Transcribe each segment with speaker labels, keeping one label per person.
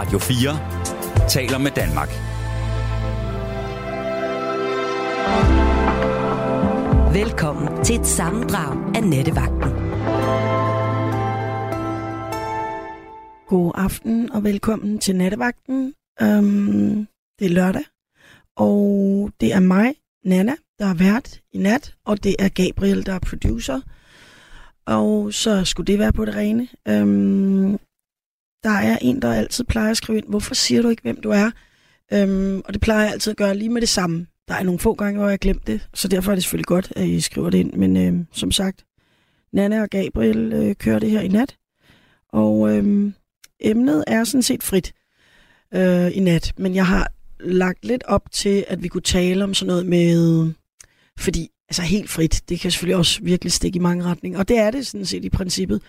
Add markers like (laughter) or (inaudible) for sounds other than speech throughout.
Speaker 1: Radio 4 taler med Danmark.
Speaker 2: Velkommen til et sammendrag af Nettevagten.
Speaker 3: God aften og velkommen til Nattevagten. Um, det er lørdag, og det er mig, Nana, der er vært i nat, og det er Gabriel, der er producer. Og så skulle det være på det rene. Um, der er en, der altid plejer at skrive ind, hvorfor siger du ikke, hvem du er? Øhm, og det plejer jeg altid at gøre lige med det samme. Der er nogle få gange, hvor jeg har glemt det, så derfor er det selvfølgelig godt, at I skriver det ind. Men øhm, som sagt, Nana og Gabriel øh, kører det her i nat. Og øhm, emnet er sådan set frit øh, i nat, men jeg har lagt lidt op til, at vi kunne tale om sådan noget med... Fordi, altså helt frit, det kan selvfølgelig også virkelig stikke i mange retninger, og det er det sådan set i princippet.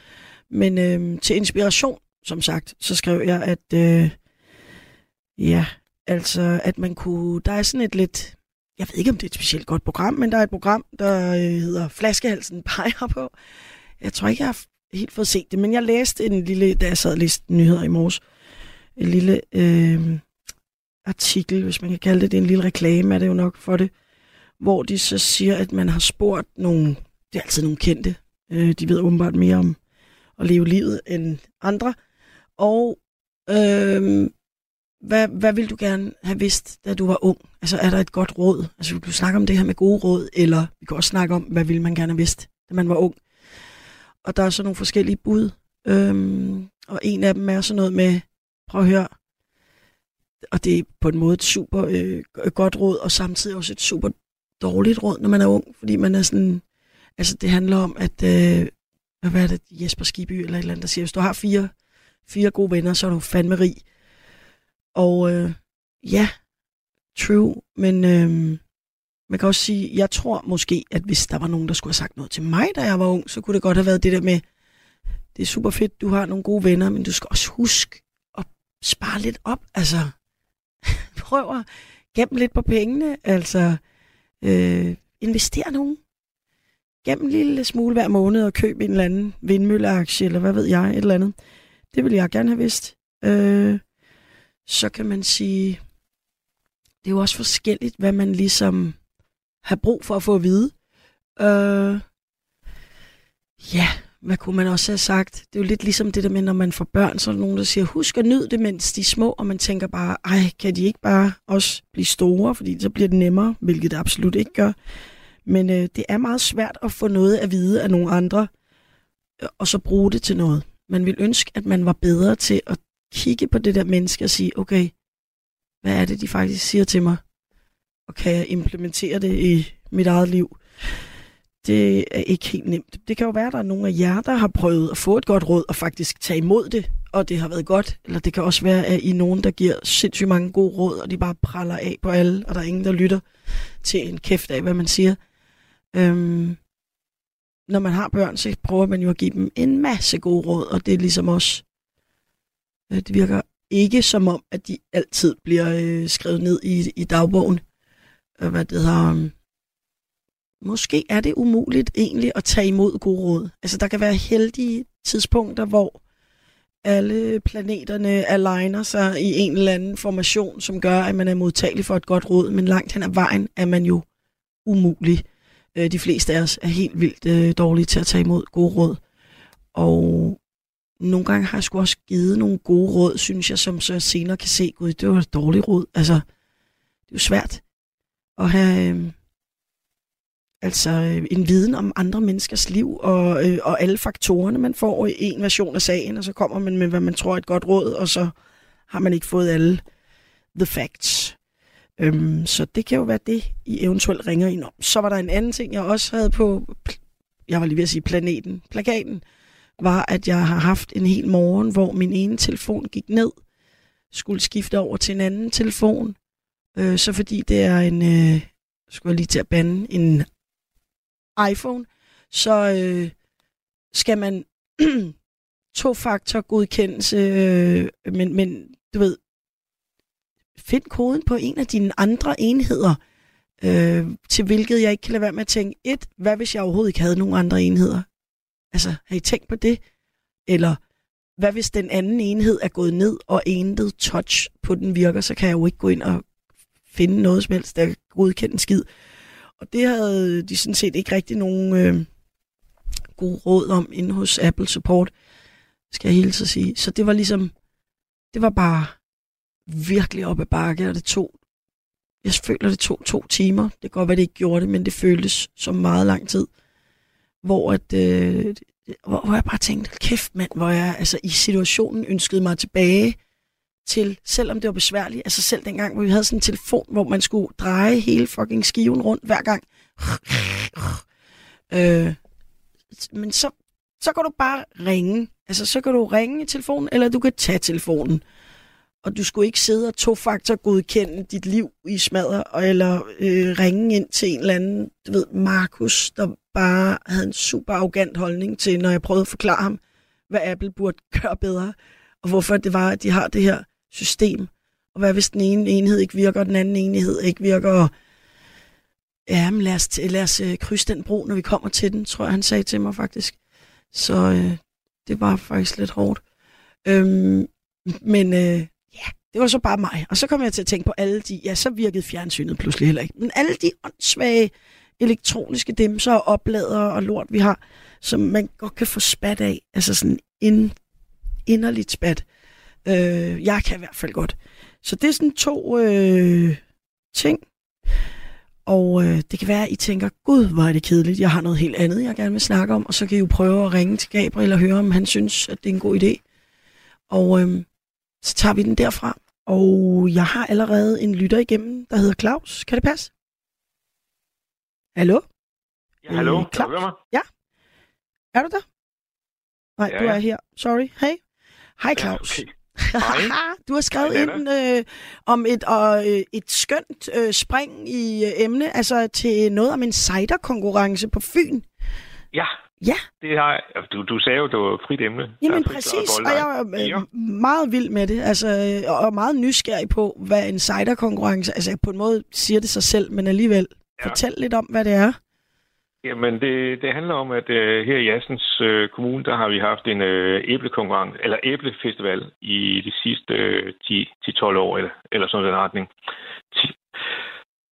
Speaker 3: Men øh, til inspiration, som sagt, så skrev jeg, at... Øh, ja, altså, at man kunne... Der er sådan et lidt jeg ved ikke, om det er et specielt godt program, men der er et program, der øh, hedder Flaskehalsen peger på. Jeg tror ikke, jeg har helt fået set det, men jeg læste en lille, da jeg sad og læste nyheder i morges, en lille øh, artikel, hvis man kan kalde det, det er en lille reklame, er det jo nok for det, hvor de så siger, at man har spurgt nogle, det er altid nogle kendte, øh, de ved åbenbart mere om at leve livet end andre, og øh, hvad, hvad vil du gerne have vidst, da du var ung? Altså, er der et godt råd? Altså, vil du snakke om det her med gode råd, eller vi kan også snakke om, hvad ville man gerne have vidst, da man var ung? Og der er så nogle forskellige bud, øhm, og en af dem er sådan noget med, prøv at høre, og det er på en måde et super øh, godt råd, og samtidig også et super dårligt råd, når man er ung, fordi man er sådan, altså det handler om, at, øh, hvad er det, Jesper Skiby eller et eller andet, der siger, hvis du har fire, fire gode venner, så er du fandme rig. Og øh, ja, true, men øh, man kan også sige, jeg tror måske, at hvis der var nogen, der skulle have sagt noget til mig, da jeg var ung, så kunne det godt have været det der med, det er super fedt, du har nogle gode venner, men du skal også huske at spare lidt op. Altså, (laughs) prøv at gemme lidt på pengene, altså øh, investere nogen. Gem en lille smule hver måned og køb en eller anden vindmølleaktie, eller hvad ved jeg, et eller andet. Det ville jeg gerne have vidst. Øh, så kan man sige, det er jo også forskelligt, hvad man ligesom har brug for at få at vide. Øh, ja, hvad kunne man også have sagt? Det er jo lidt ligesom det der med, når man får børn, så er der nogen, der siger, husk at nyde det, mens de er små, og man tænker bare, ej, kan de ikke bare også blive store, fordi så bliver det nemmere, hvilket det absolut ikke gør. Men øh, det er meget svært at få noget at vide af nogle andre, øh, og så bruge det til noget. Man vil ønske, at man var bedre til at kigge på det der menneske og sige, okay, hvad er det, de faktisk siger til mig? Og kan jeg implementere det i mit eget liv? Det er ikke helt nemt. Det kan jo være, at der er nogle af jer, der har prøvet at få et godt råd og faktisk tage imod det, og det har været godt. Eller det kan også være, at I er nogen, der giver sindssygt mange gode råd, og de bare praller af på alle, og der er ingen, der lytter til en kæft af, hvad man siger. Øhm, når man har børn, så prøver man jo at give dem en masse gode råd, og det er ligesom også Øh, det virker ikke som om, at de altid bliver øh, skrevet ned i, i dagbogen. Øh, hvad det hedder. Um, måske er det umuligt egentlig at tage imod gode råd. Altså der kan være heldige tidspunkter, hvor alle planeterne aligner sig i en eller anden formation, som gør, at man er modtagelig for et godt råd, men langt hen ad vejen er man jo umulig. Øh, de fleste af os er helt vildt øh, dårlige til at tage imod gode råd. Og nogle gange har jeg sgu også givet nogle gode råd, synes jeg, som så senere kan se, gud, det var et dårligt råd. Altså, det er jo svært at have øh, altså, øh, en viden om andre menneskers liv og, øh, og alle faktorerne, man får i en version af sagen, og så kommer man med, hvad man tror er et godt råd, og så har man ikke fået alle the facts. Øhm, så det kan jo være det, I eventuelt ringer ind om. Så var der en anden ting, jeg også havde på, jeg var lige ved at sige planeten, plakaten, var, at jeg har haft en hel morgen, hvor min ene telefon gik ned, skulle skifte over til en anden telefon. Øh, så fordi det er en, øh, skulle jeg lige til at bande, en iPhone, så øh, skal man (clears throat) to-faktor godkendelse, øh, men, men du ved, find koden på en af dine andre enheder, øh, til hvilket jeg ikke kan lade være med at tænke, et, hvad hvis jeg overhovedet ikke havde nogen andre enheder? Altså, har I tænkt på det? Eller hvad hvis den anden enhed er gået ned, og entet touch på den virker, så kan jeg jo ikke gå ind og finde noget som helst, der kan godkende en skid. Og det havde de sådan set ikke rigtig nogen øh, gode råd om inde hos Apple Support, skal jeg hele sige. Så det var ligesom, det var bare virkelig op ad bakke, og det tog, jeg føler, det tog to timer. Det kan godt være, det ikke gjorde det, men det føltes som meget lang tid. Hvor, at, øh, hvor, hvor jeg bare tænkte, kæft mand, hvor jeg altså, i situationen ønskede mig tilbage til, selvom det var besværligt, altså selv dengang, hvor vi havde sådan en telefon, hvor man skulle dreje hele fucking skiven rundt hver gang. Øh, men så, så kan du bare ringe. Altså, så kan du ringe i telefonen, eller du kan tage telefonen. Og du skulle ikke sidde og to-faktor godkende dit liv i smadder, eller øh, ringe ind til en eller anden, du ved, Markus, der bare havde en super arrogant holdning til, når jeg prøvede at forklare ham, hvad Apple burde gøre bedre, og hvorfor det var, at de har det her system. Og hvad hvis den ene enhed ikke virker, og den anden enhed ikke virker, og ja, men lad os, lad os øh, krydse den bro, når vi kommer til den, tror jeg, han sagde til mig faktisk. Så øh, det var faktisk lidt hårdt. Øhm, men øh, det var så bare mig. Og så kom jeg til at tænke på alle de, ja, så virkede fjernsynet pludselig heller ikke. Men alle de åndssvage elektroniske dimser og oplader og lort, vi har, som man godt kan få spat af. Altså sådan ind, inderligt spat. Øh, jeg kan i hvert fald godt. Så det er sådan to øh, ting. Og øh, det kan være, at I tænker, gud, hvor er det kedeligt. Jeg har noget helt andet, jeg gerne vil snakke om. Og så kan I jo prøve at ringe til Gabriel og høre, om han synes, at det er en god idé. Og øh, så tager vi den derfra. Og jeg har allerede en lytter igennem, der hedder Claus. Kan det passe? Hallo?
Speaker 4: Ja, hallo.
Speaker 3: Øh,
Speaker 4: Kan du mig?
Speaker 3: Ja. Er du der? Nej,
Speaker 4: Ja,
Speaker 3: du er
Speaker 4: ja.
Speaker 3: her. Sorry. Hej. Hej, Claus.
Speaker 4: Ja, okay. Hej. (laughs)
Speaker 3: du har skrevet
Speaker 4: Hej,
Speaker 3: ind øh, om et, øh, et skønt øh, spring i øh, emne, altså til noget om en cider-konkurrence på Fyn.
Speaker 4: Ja,
Speaker 3: Ja,
Speaker 4: det har. Altså, Du, du sagde jo, det var frit emne.
Speaker 3: Jamen præcis,
Speaker 4: og
Speaker 3: jeg er
Speaker 4: Ja.
Speaker 3: øh, meget vild med det, altså, øh, og meget nysgerrig på, hvad en cider-konkurrence, altså på en måde siger det sig selv, men alligevel,
Speaker 4: Ja.
Speaker 3: fortæl lidt om, hvad det er.
Speaker 4: Jamen, det, det handler om, at uh, her i Assens uh, Kommune, der har vi haft en uh, æblekonkurrence, eller æblefestival i de sidste uh, 10-12 år, eller, eller sådan en retning.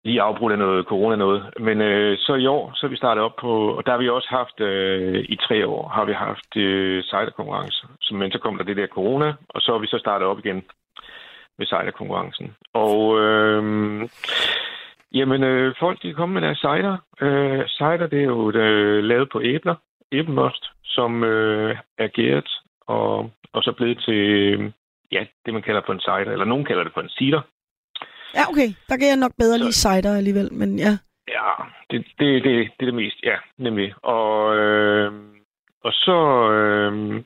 Speaker 4: Lige afbrudt af noget corona noget. Men øh, så i år, så er vi startet op på, og der har vi også haft, øh, i tre år, har vi haft øh, ciderkonkurrence. Så, men så kom der det der corona, og så har vi så startet op igen med ciderkonkurrencen. Og øh, Jamen, øh, folk de kommer med deres cider. Øh, cider, det er jo øh, lavet på æbler, æblemost, som øh, er gæret og, og så blevet til, ja, det man kalder for en cider, eller nogen kalder det for en cider.
Speaker 3: Ja, okay, der kan jeg nok bedre
Speaker 4: Så-
Speaker 3: lide cider alligevel, men ja.
Speaker 4: Ja, det, det, det, det er det mest, ja, nemlig. Og, øh, og så, øh,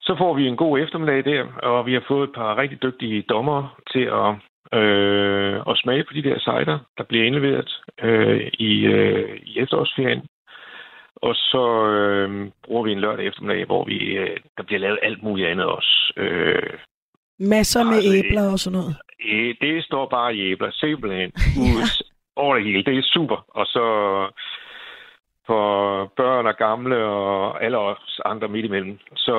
Speaker 4: så får vi en god eftermiddag der, og vi har fået et par rigtig dygtige dommere til at, øh, at smage på de der cider, der bliver indleveret øh, i, øh, i efterårsferien. Og så øh, bruger vi en lørdag eftermiddag, hvor vi, øh, der bliver lavet alt muligt andet også. Øh,
Speaker 3: Masser med
Speaker 4: Altså,
Speaker 3: æbler og sådan noget.
Speaker 4: Det står bare i æbler, simpelthen. (laughs) Ud over det hele. Det er super. Og så for børn og gamle og alle os andre midt imellem, så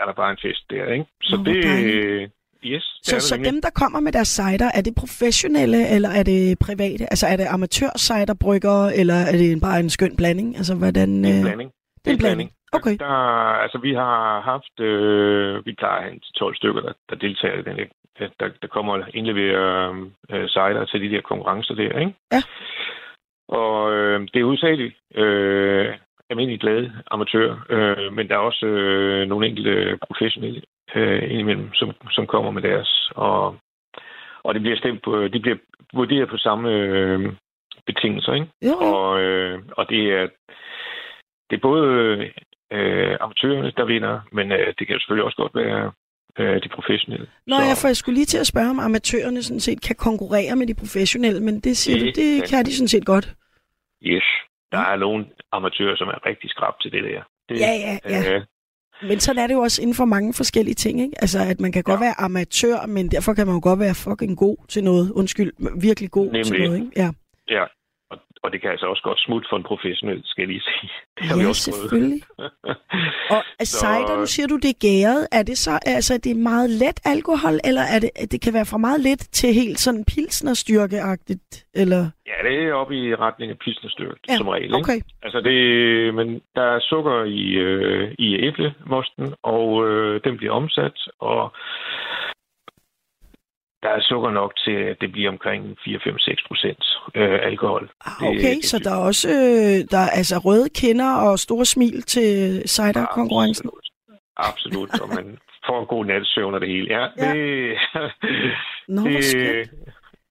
Speaker 4: er der bare en fest der, ikke? Så
Speaker 3: Nå,
Speaker 4: det...
Speaker 3: dejligt.
Speaker 4: Yes,
Speaker 3: Så, så
Speaker 4: nemlig.
Speaker 3: dem, der kommer med deres cider, er det professionelle, eller er det private? Altså er det amatør-ciderbryggere, eller er det bare en skøn blanding? Altså hvordan...
Speaker 4: En
Speaker 3: øh,
Speaker 4: blanding.
Speaker 3: Det er en blanding. Okay.
Speaker 4: Der, altså, vi har haft, øh, vi plejer at have til 12 stykker, der, der deltager i den? Der, der, kommer og indleverer øh, cider til de der konkurrencer der, ikke?
Speaker 3: Ja.
Speaker 4: Og øh, det er udsageligt øh, almindeligt glade amatører, øh, men der er også øh, nogle enkelte professionelle øh, indimellem, som, som kommer med deres. Og, og det bliver stemt på, de bliver vurderet på samme øh, betingelser, ikke?
Speaker 3: Jo.
Speaker 4: Og, øh, og det er det er både øh, amatørerne, der vinder, men øh, det kan jo selvfølgelig også godt være øh, de professionelle.
Speaker 3: Nå,
Speaker 4: Så-
Speaker 3: jeg, for jeg skulle lige til at spørge, om amatørerne sådan set kan konkurrere med de professionelle, men det siger
Speaker 4: Det
Speaker 3: du, det
Speaker 4: kan
Speaker 3: kan de sådan set godt.
Speaker 4: Yes. Der er nogle amatører, som er rigtig skrab til det der. Det,
Speaker 3: Ja, ja, ja.
Speaker 4: Øh,
Speaker 3: Men sådan er det jo også inden for mange forskellige ting, ikke? Altså, at man kan godt
Speaker 4: Ja.
Speaker 3: være amatør, men derfor kan man jo godt være fucking god til noget. Undskyld, virkelig god til
Speaker 4: Nemlig.
Speaker 3: noget, ikke? Ja.
Speaker 4: ja. Og, det kan altså også godt smutte for en professionel, skal jeg lige sige. Det har vi
Speaker 3: Ja,
Speaker 4: også prøvet.
Speaker 3: selvfølgelig. (laughs) Og cider, nu siger du, det er gæret. Er det så, altså, det er meget let alkohol, eller er det, det kan være fra meget let til helt sådan pilsnerstyrkeagtigt, eller?
Speaker 4: Ja, det er oppe i retning af pilsnerstyrke,
Speaker 3: Ja,
Speaker 4: som regel. Ikke?
Speaker 3: Okay,
Speaker 4: Altså det, men der er sukker i, øh, i æblemosten, og øh, den bliver omsat, og der er sukker nok til, at det bliver omkring 4-5-6 procent øh, alkohol.
Speaker 3: Ah,
Speaker 4: Det-
Speaker 3: okay,
Speaker 4: det-
Speaker 3: så der er også øh, der er altså røde kinder og store smil til cider-konkurrencen.
Speaker 4: Absolut, absolut, og man får en god nattesøvn og det hele. Ja,
Speaker 3: Ja.
Speaker 4: det,
Speaker 3: Nå,
Speaker 4: det,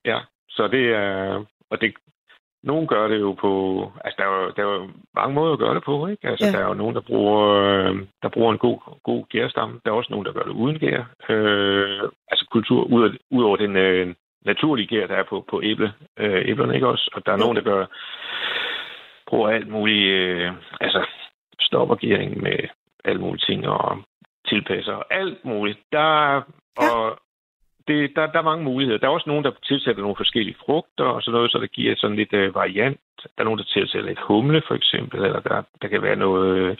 Speaker 4: ja, så det er, og det, nogen gør det jo på, altså der er jo, der er jo mange måder at gøre det på, ikke? Altså
Speaker 3: Ja.
Speaker 4: der er jo nogen, der bruger, øh, der bruger en god, god gærstamme. Der er også nogen, der gør det uden gær. Øh, altså kultur, ud, af, ud over den øh, naturlige gær, der er på, på æble, øh, æblerne, ikke også? Og der er
Speaker 3: Jo.
Speaker 4: nogen, der gør, bruger alt muligt, øh, altså stopper gæringen med alle mulige ting og tilpasser alt muligt. Der, er-
Speaker 3: Ja.
Speaker 4: og det, der, der er mange muligheder. Der er også nogen, der tilsætter nogle forskellige frugter og sådan noget, så det giver sådan lidt øh, variant. Der er nogen, der tilsætter lidt humle, for eksempel, eller der, der kan være noget, øh,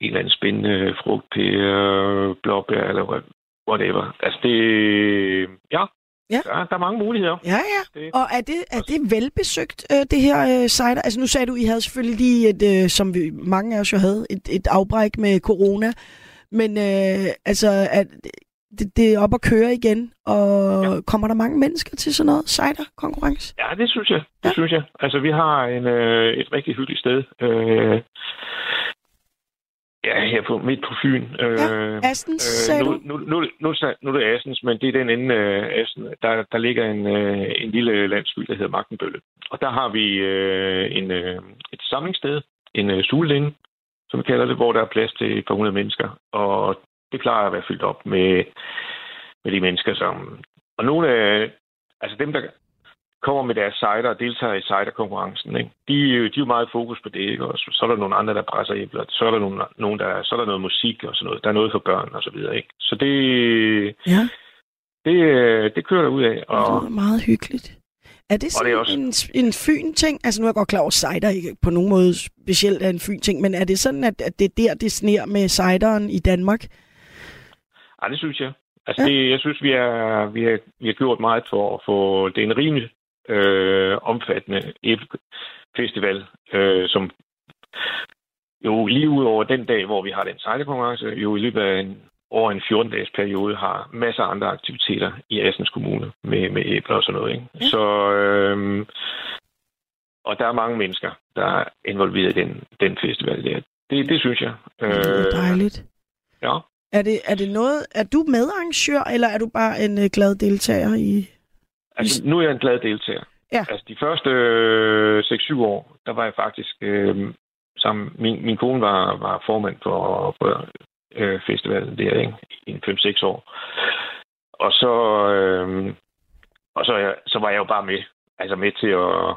Speaker 4: en eller anden spændende frugt, pære, blåbær, eller what- whatever. Altså det, ja,
Speaker 3: Ja.
Speaker 4: Der, der er mange muligheder.
Speaker 3: Ja, ja.
Speaker 4: Det-
Speaker 3: Og er det, er det velbesøgt, øh, det her øh, cider? Altså nu sagde du, I havde selvfølgelig lige et, øh, som vi, mange af os jo havde, et, et afbræk med corona. Men øh, altså, er, det, det er op at køre igen, og ja. kommer der mange mennesker til sådan noget cider-konkurrence?
Speaker 4: Ja, det synes jeg. Det
Speaker 3: Ja.
Speaker 4: synes jeg. Altså, vi har en, øh, et rigtig hyggeligt sted. Øh, ja, her på, midt på Fyn. Øh,
Speaker 3: Ja, Astens, sagde
Speaker 4: nu,
Speaker 3: du?
Speaker 4: nu, nu, nu, nu, er det Assens, men det er den ende af Assen. Der, der ligger en, øh, en lille landsby, der hedder Magtenbølle. Og der har vi øh, en, øh, et samlingssted, en øh, sulelinde, som vi kalder det, hvor der er plads til et par hundrede mennesker. Og det plejer at være fyldt op med, med de mennesker, som... Og nogle af... Altså dem, der kommer med deres cider og deltager i cider-konkurrencen, ikke? De, er jo- de er jo meget fokus på det, ikke? Og så, så er der nogle andre, der presser æbler. Så er der nogle, nogen, der, så er der noget musik og sådan noget. Der er noget for børn og så videre, ikke? Så det,
Speaker 3: Ja,
Speaker 4: det, øh, det kører der ud af. Og,
Speaker 3: det er meget hyggeligt. Er det sådan
Speaker 4: det er
Speaker 3: også- en, en fyn-ting? Altså nu er jeg godt klar over, at cider ikke på nogen måde specielt er en fyn-ting, men er det sådan, at, at det er der, det sner med cideren i Danmark?
Speaker 4: Ej, det synes jeg. Altså,
Speaker 3: Ja.
Speaker 4: ja. det, jeg synes, vi er, vi, er, vi har gjort meget for at få... Det en rimelig øh, omfattende æblefestival, øh, som jo lige ud over den dag, hvor vi har den ciderkonkurrence, jo i løbet af en, over en 14-dages periode har masser af andre aktiviteter i Assens Kommune med, med æbler og sådan noget. Ikke?
Speaker 3: Ja.
Speaker 4: Ja. Så, øh, og der er mange mennesker, der er involveret i den, den festival der. Det, det synes jeg.
Speaker 3: Det er dejligt.
Speaker 4: ja.
Speaker 3: Er det, er det noget, er du medarrangør, eller er du bare en øh, glad deltager i...
Speaker 4: Altså, nu er jeg en glad deltager.
Speaker 3: Ja.
Speaker 4: Altså, de første øh, 6-7 år, der var jeg faktisk øh, sammen... Min, min kone var, var formand for, for øh, festivalen der, ikke? I en 5-6 år. Og så... Øh, og så, så var jeg jo bare med. Altså med til at...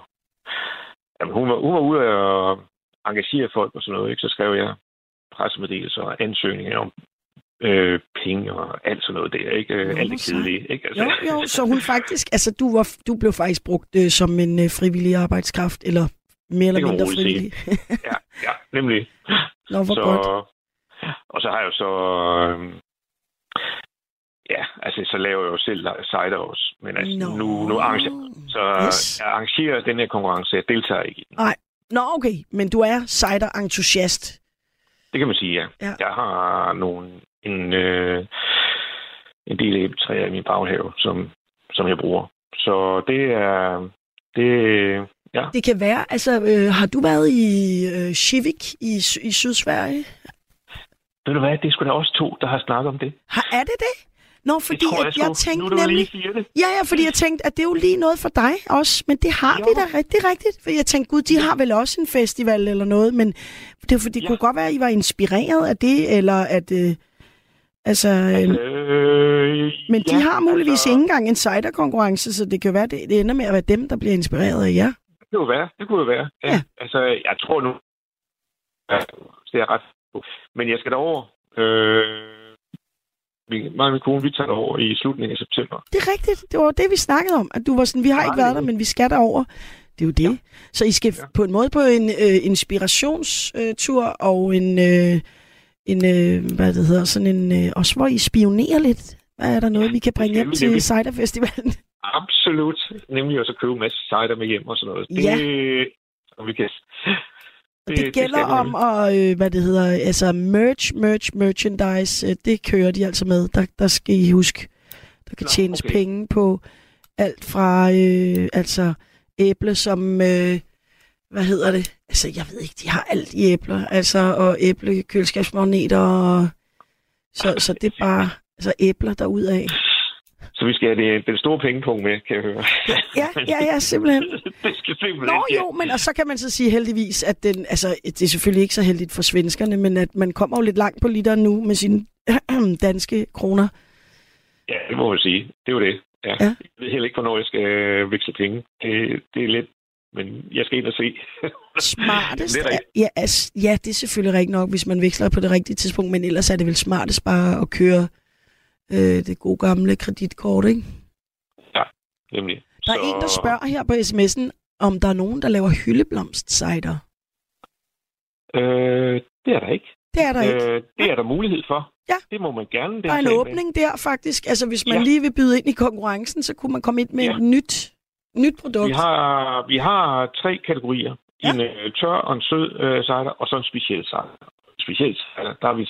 Speaker 4: Jamen, hun, var, hun var ude og engagere folk og sådan noget, ikke? Så skrev jeg pressemeddelelser og ansøgninger om øh, penge og alt sådan noget der, ikke?
Speaker 3: Nå,
Speaker 4: Alt
Speaker 3: hvor
Speaker 4: det kedelige, ikke? Altså,
Speaker 3: Jo, jo, så hun faktisk... Altså, du, var, du blev faktisk brugt øh, som en øh, frivillig arbejdskraft, eller mere eller mindre frivillig. (laughs)
Speaker 4: ja, ja, nemlig.
Speaker 3: Nå, hvor
Speaker 4: så,
Speaker 3: godt.
Speaker 4: Og så har jeg jo så... øhm, ja, altså så laver jeg jo selv cider også. Men altså,
Speaker 3: Nå.
Speaker 4: nu, nu arrangerer, så
Speaker 3: Yes.
Speaker 4: jeg arrangerer den her konkurrence. Jeg deltager ikke i den.
Speaker 3: Nå, okay, men du er cider-entusiast.
Speaker 4: Det kan man sige, ja.
Speaker 3: Ja.
Speaker 4: Jeg har nogle, en, øh, en del æbletræer i min baghave, som, som jeg bruger. Så det er... Det, ja.
Speaker 3: Det kan være, altså, øh, har du været i øh, Kivik i, i Sydsverige?
Speaker 4: Ved du hvad, det er sgu da også to, der har snakket om det.
Speaker 3: Har, er det det? Nå, fordi
Speaker 4: det tror
Speaker 3: at jeg,
Speaker 4: sgu.
Speaker 3: tænkte
Speaker 4: nu,
Speaker 3: nemlig...
Speaker 4: det.
Speaker 3: Ja, ja, fordi jeg tænkte, at det er jo lige noget for dig også, men det har
Speaker 4: Jo.
Speaker 3: vi da rigtig rigtigt. For jeg tænkte, gud, de har vel også en festival eller noget, men det, fordi, det
Speaker 4: Ja.
Speaker 3: kunne godt være, at I var inspireret af det, eller at... Øh, altså,
Speaker 4: Altså,
Speaker 3: øh, men de
Speaker 4: ja,
Speaker 3: har muligvis
Speaker 4: altså,
Speaker 3: ikke engang en cider-konkurrence, så det kan være, det, det ender med at være dem, der bliver inspireret af jer.
Speaker 4: Det kunne være. Det kunne være. Ja.
Speaker 3: Ja.
Speaker 4: Altså, jeg tror nu... Ja, det er ret. Men jeg skal derover. Øh, min, mig og min kone, vi tager derover i slutningen af september.
Speaker 3: Det er rigtigt. Det var det, vi snakkede om. At du var sådan, vi har ikke været der, men vi skal derover. det er jo det. Ja. Så I skal ja. på en måde på en øh, inspirationstur øh, og en, øh, en øh, hvad det hedder, sådan en, øh, også hvor I spionerer lidt. Hvad er der noget, ja, vi kan bringe hjem til nemlig. Cider Festivalen?
Speaker 4: Absolut. Nemlig også at købe en masse cider med hjem og sådan noget. Ja. Det, og vi kan
Speaker 3: det, det gælder det om at, øh, hvad det hedder, altså merch, merch, merchandise, øh, det kører de altså med. Der, der skal I huske, der kan Nå, tjenes okay. penge på alt fra, øh, altså æble som, øh, hvad hedder det? Altså, jeg ved ikke, de har alt i æbler, altså, og æble, køleskabsmagneter, og så, så det er bare, altså æbler derudad.
Speaker 4: Så vi skal have det, den store pengepunkt med, kan jeg høre.
Speaker 3: Ja, ja, ja, simpelthen. (laughs)
Speaker 4: det skal simpelthen,
Speaker 3: Nå jo, men og så kan man så sige heldigvis, at den, altså, det er selvfølgelig ikke så heldigt for svenskerne, men at man kommer jo lidt langt på literen nu med sine (clears throat) danske kroner.
Speaker 4: Ja, det må man sige. Det er jo det. Ja. ja. Jeg ved heller ikke, hvornår jeg skal øh, veksle penge. Det, det er lidt men jeg skal ind og se.
Speaker 3: Smartest? (laughs) det er ja, altså, ja, det er selvfølgelig rigtigt nok, hvis man veksler på det rigtige tidspunkt, men ellers er det vel smartest bare at køre øh, det gode gamle kreditkort, ikke?
Speaker 4: Ja, nemlig.
Speaker 3: Der er så... en, der spørger her på sms'en, om der er nogen, der laver hyldeblomstsider.
Speaker 4: Øh, det er der ikke.
Speaker 3: Det er der ikke.
Speaker 4: Øh, det er der mulighed for.
Speaker 3: Ja.
Speaker 4: Det må man gerne.
Speaker 3: Der er en åbning med. der faktisk. Altså hvis man ja. lige vil byde ind i konkurrencen, så kunne man komme ind med ja. et nyt, nyt produkt.
Speaker 4: Vi har, vi har tre kategorier. Ja. En uh, tør og en sød uh, cider, og så en speciel cider. Speciel cider, der er vi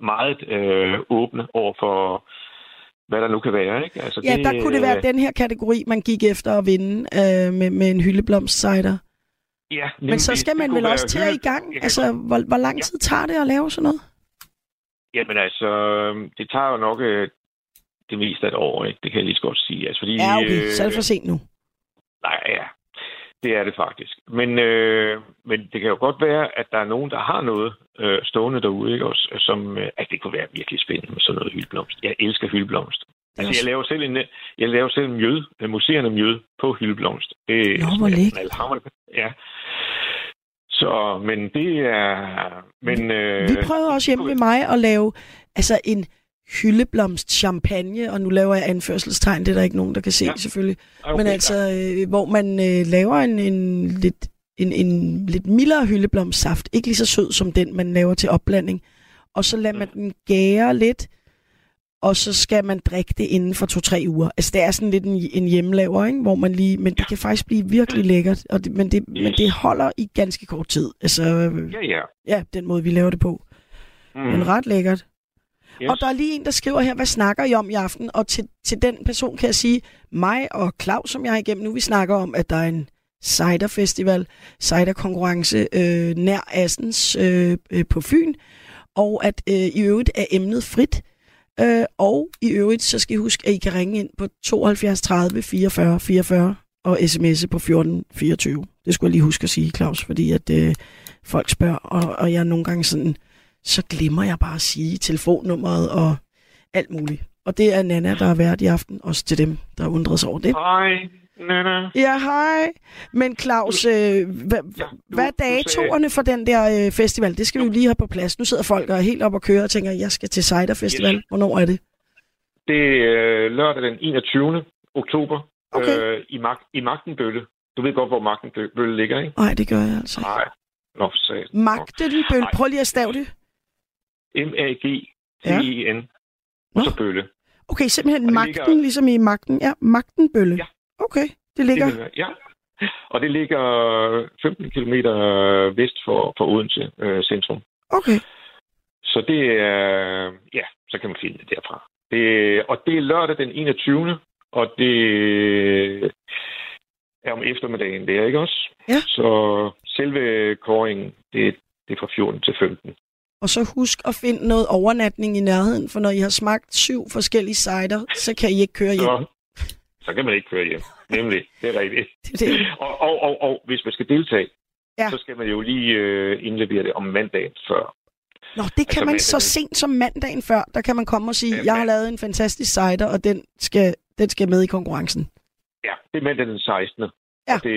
Speaker 4: meget uh, åbne over for hvad der nu kan være. Ikke? Altså,
Speaker 3: ja, det, der kunne det være uh, den her kategori, man gik efter at vinde uh, med, med en hyldeblomst cider.
Speaker 4: Ja,
Speaker 3: Men så skal man vel også til at i gang? Altså, hvor, hvor lang tid ja. tager det at lave sådan noget?
Speaker 4: Jamen altså, det tager jo nok øh, det meste af et år, ikke? Det kan jeg lige så godt sige. Altså, fordi,
Speaker 3: ja, okay. Så er det for sent nu.
Speaker 4: Nej, ja. Det er det faktisk. Men, øh, men det kan jo godt være, at der er nogen, der har noget øh, stående derude, ikke? Også, som øh, at det kunne være virkelig spændende med sådan noget hyldeblomst. Jeg elsker hyldeblomst. Altså, jeg laver selv en, jeg laver selv en mjød, en museerne mjød på hyldeblomst.
Speaker 3: Det Nå, hvor lækkert.
Speaker 4: Ja. Så, men det er... Men, øh,
Speaker 3: Vi prøvede også hjemme med mig at lave altså en hyldeblomst champagne, og nu laver jeg anførselstegn, det er der ikke nogen, der kan se ja. selvfølgelig. Okay, men altså, øh, hvor man øh, laver en, en, lidt, en, en lidt mildere hyldeblomstsaft, ikke lige så sød som den, man laver til opblanding, og så lader man den gære lidt, og så skal man drikke det inden for to-tre uger. Altså, det er sådan lidt en, en hjemmelaver, ikke? hvor man lige... Men det kan faktisk blive virkelig lækkert, og det, men, det, yes. men det holder i ganske kort tid. Altså,
Speaker 4: ja, ja.
Speaker 3: Ja, den måde, vi laver det på. Mm. Men ret lækkert. Yes. Og der er lige en, der skriver her, hvad snakker I om i aften? Og til, til den person kan jeg sige, mig og Claus, som jeg er igennem nu, vi snakker om, at der er en ciderfestival, ciderkonkurrence øh, nær Assens øh, øh, på Fyn, og at øh, i øvrigt er emnet frit. Øh, og i øvrigt, så skal I huske, at I kan ringe ind på 72 30 44 44 og sms'e på 14 24. Det skulle jeg lige huske at sige, Claus, fordi at øh, folk spørger, og, og jeg nogle gange sådan, så glemmer jeg bare at sige telefonnummeret og alt muligt. Og det er Nana, der har været i aften, også til dem, der undrer sig over det.
Speaker 4: Hej, Nana.
Speaker 3: Ja, hej. Men Claus, øh, hva, ja, du, hvad er datoerne for den der øh, festival? Det skal vi jo lige have på plads. Nu sidder folk og er helt op og kører og tænker, jeg skal til Cider Festival. Yes. Hvornår er det?
Speaker 4: Det er øh, lørdag den 21. oktober okay. øh, i, Mag- i Magtenbølle. Du ved godt, hvor Magtenbølle ligger, ikke?
Speaker 3: Nej, det gør jeg altså
Speaker 4: Nej. Nå, for
Speaker 3: Magtenbølle. Prøv lige at stave det.
Speaker 4: M-A-G-T-E-N. Ja. Og så Bølle.
Speaker 3: Okay, simpelthen magten, ligger... ligesom i magten. Ja, Magtenbølle. Ja. Okay, det ligger... Det,
Speaker 4: ja, og det ligger 15 km vest for, for Odense øh, centrum.
Speaker 3: Okay.
Speaker 4: Så det er... Ja, så kan man finde det derfra. Det, og det er lørdag den 21. Og det er om eftermiddagen, det er ikke også?
Speaker 3: Ja.
Speaker 4: Så selve kåringen, det, det er fra 14 til 15.
Speaker 3: Og så husk at finde noget overnatning i nærheden, for når I har smagt syv forskellige cider, så kan I ikke køre hjem. Så,
Speaker 4: så kan man ikke køre hjem. Nemlig, det er rigtigt. (laughs) det er det. Og, og, og, og hvis man skal deltage, ja. så skal man jo lige øh, indlevere det om mandagen før.
Speaker 3: Nå, det kan altså, man så sent som mandagen før. Der kan man komme og sige, ja, jeg har lavet en fantastisk cider, og den skal, den skal med i konkurrencen.
Speaker 4: Ja, det er mandag den 16. Ja. Og det,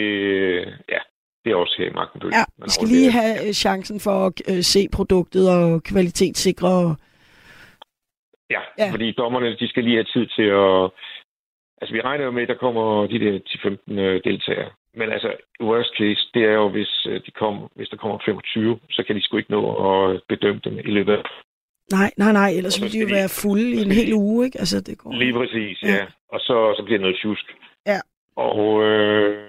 Speaker 4: ja, det er også her i Magtenbøl.
Speaker 3: Ja, vi skal lige have. Øh, chancen for at øh, se produktet og kvalitetssikre.
Speaker 4: Ja, ja, fordi dommerne de skal lige have tid til at... Altså, vi regner jo med, at der kommer de der 10-15 øh, deltagere. men altså, worst case, det er jo, hvis, øh, de kom, hvis der kommer 25, så kan de sgu ikke nå at bedømme dem i løbet af
Speaker 3: Nej, nej, nej, ellers
Speaker 4: Og
Speaker 3: ville de jo være fulde i en hel uge, ikke? Altså, det går.
Speaker 4: Lige præcis,
Speaker 3: Ja.
Speaker 4: ja. ja. Og så, så bliver det noget tjusk.
Speaker 3: Ja.
Speaker 4: Og øh,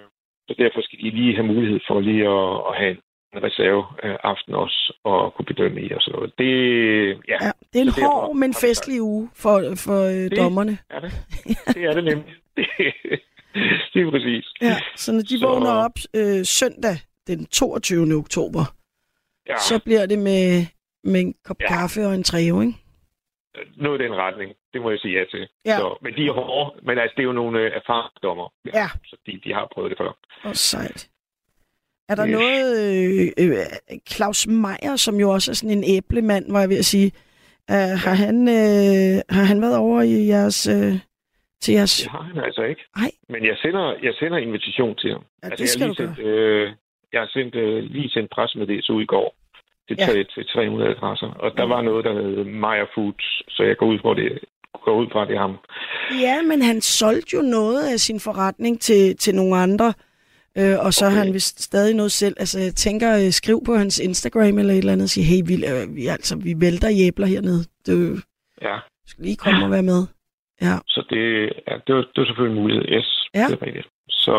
Speaker 4: så derfor skal de lige have mulighed for lige at, at have en reserve øh, aften også, og kunne bedømme i og sådan noget. Det, ja,
Speaker 3: Ja, det er en
Speaker 4: Så derfor
Speaker 3: hård, men festlig uge for, for øh,
Speaker 4: Det-
Speaker 3: dommerne.
Speaker 4: er det. Det er det nemlig. (laughs) det er præcis.
Speaker 3: Ja, så når de
Speaker 4: Så-
Speaker 3: vågner op øh, søndag den 22. oktober,
Speaker 4: Ja,
Speaker 3: så bliver det med, med en kop
Speaker 4: Ja.
Speaker 3: kaffe og en træve, ikke?
Speaker 4: Noget i den retning. Det må jeg sige ja til.
Speaker 3: Ja.
Speaker 4: Så, men de er hårde. Men altså, det er jo nogle øh, erfaringsdommer.
Speaker 3: Ja.
Speaker 4: Så de, de har prøvet det før.
Speaker 3: Og sejt. Er der
Speaker 4: Yes.
Speaker 3: noget, øh, øh, Claus Meier, som jo også er sådan en æblemand, var jeg ved at sige, øh, har, han, øh, har han været over i jeres, øh, til jeres...
Speaker 4: Det har han altså ikke.
Speaker 3: Nej.
Speaker 4: Men jeg sender, jeg sender invitation til ham.
Speaker 3: Ja, det
Speaker 4: jeg,
Speaker 3: skal
Speaker 4: har
Speaker 3: du
Speaker 4: lige sendt, øh, jeg har sendt, øh, lige sendt pressemeddelelse ud i går til,
Speaker 3: Ja.
Speaker 4: ja. til 300 adresser. Og der var noget, der hed Meyer Foods, så jeg går ud fra det, går ud fra det er ham.
Speaker 3: Ja, men han solgte jo noget af sin forretning til, til nogle andre, øh, og så okay. har han vist stadig noget selv. Altså, jeg tænker, øh, skriv på hans Instagram eller et eller andet, og sige, hey, vi, øh, vi, altså, vi vælter i æbler hernede. Du
Speaker 4: Ja,
Speaker 3: skal lige komme og være med. Ja,
Speaker 4: så det, ja, det, var, det var selvfølgelig en mulighed. Yes,
Speaker 3: Ja.
Speaker 4: det er rigtigt. Så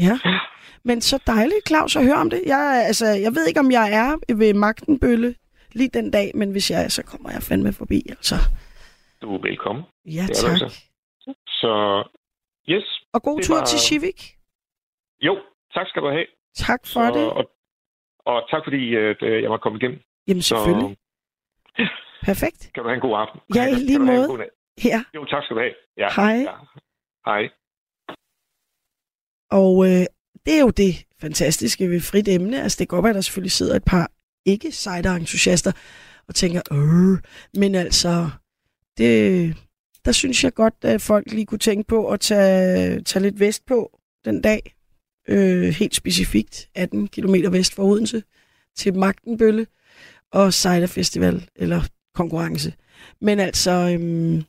Speaker 3: ja. Men så dejligt, Claus, at høre om det. Jeg, altså, jeg ved ikke, om jeg er ved Magtenbølle lige den dag, men hvis jeg er, så kommer jeg fandme forbi. Altså.
Speaker 4: du er velkommen.
Speaker 3: Ja,
Speaker 4: Det
Speaker 3: tak.
Speaker 4: altså. Så yes,
Speaker 3: Og god tur
Speaker 4: var-
Speaker 3: til Civic.
Speaker 4: jo, tak skal du have.
Speaker 3: Tak for
Speaker 4: så,
Speaker 3: det.
Speaker 4: Og, og tak fordi øh, jeg var kommet igennem.
Speaker 3: Jamen,
Speaker 4: Så
Speaker 3: selvfølgelig. (laughs) Perfekt.
Speaker 4: kan du have en god aften.
Speaker 3: Ja, i lige måde. Ja.
Speaker 4: Jo, tak skal du have. Ja,
Speaker 3: Hej.
Speaker 4: Ja. Hej.
Speaker 3: Og øh, det er jo det fantastiske ved frit emne. Altså det kan godt være, at der selvfølgelig sidder et par ikke cider-entusiaster og tænker, øh, men altså, det, der synes jeg godt, at folk lige kunne tænke på at tage, tage lidt vest på den dag. Øh, helt specifikt 18 km vest for Odense til Magtenbølle og Cider Festival, eller konkurrence. Men altså, øhm,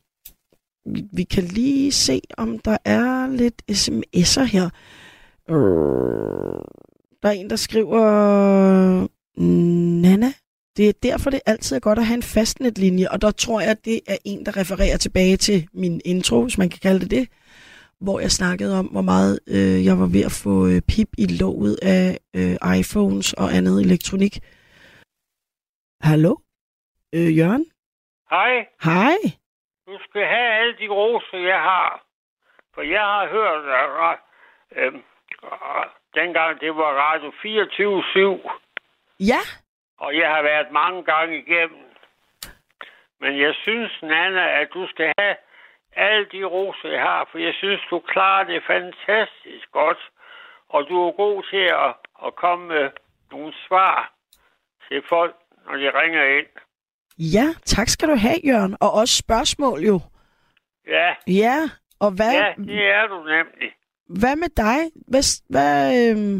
Speaker 3: vi, vi kan lige se, om der er lidt sms'er her. Øh, der er en, der skriver, Nana, det er derfor, det altid er godt at have en fastnetlinje, og der tror jeg, at det er en, der refererer tilbage til min intro, hvis man kan kalde det det, hvor jeg snakkede om, hvor meget øh, jeg var ved at få øh, pip i låget af øh, iPhones og andet elektronik. Hallo? Øh, Jørgen?
Speaker 5: Hej,
Speaker 3: Hej?
Speaker 5: du skal have alle de roser, jeg har. For jeg har hørt, at øh, øh, dengang det var Radio 24-7,
Speaker 3: Ja?
Speaker 5: og jeg har været mange gange igennem. Men jeg synes, Nana, at du skal have alle de roser, jeg har, for jeg synes, du klarer det fantastisk godt. Og du er god til at, at komme med nogle svar til folk, når de ringer ind.
Speaker 3: Ja, tak skal du have, Jørgen. Og også spørgsmål jo.
Speaker 5: Ja,
Speaker 3: Ja, og hvad,
Speaker 5: ja, det er du nemlig.
Speaker 3: Hvad med dig? Hvad, hvad, øhm,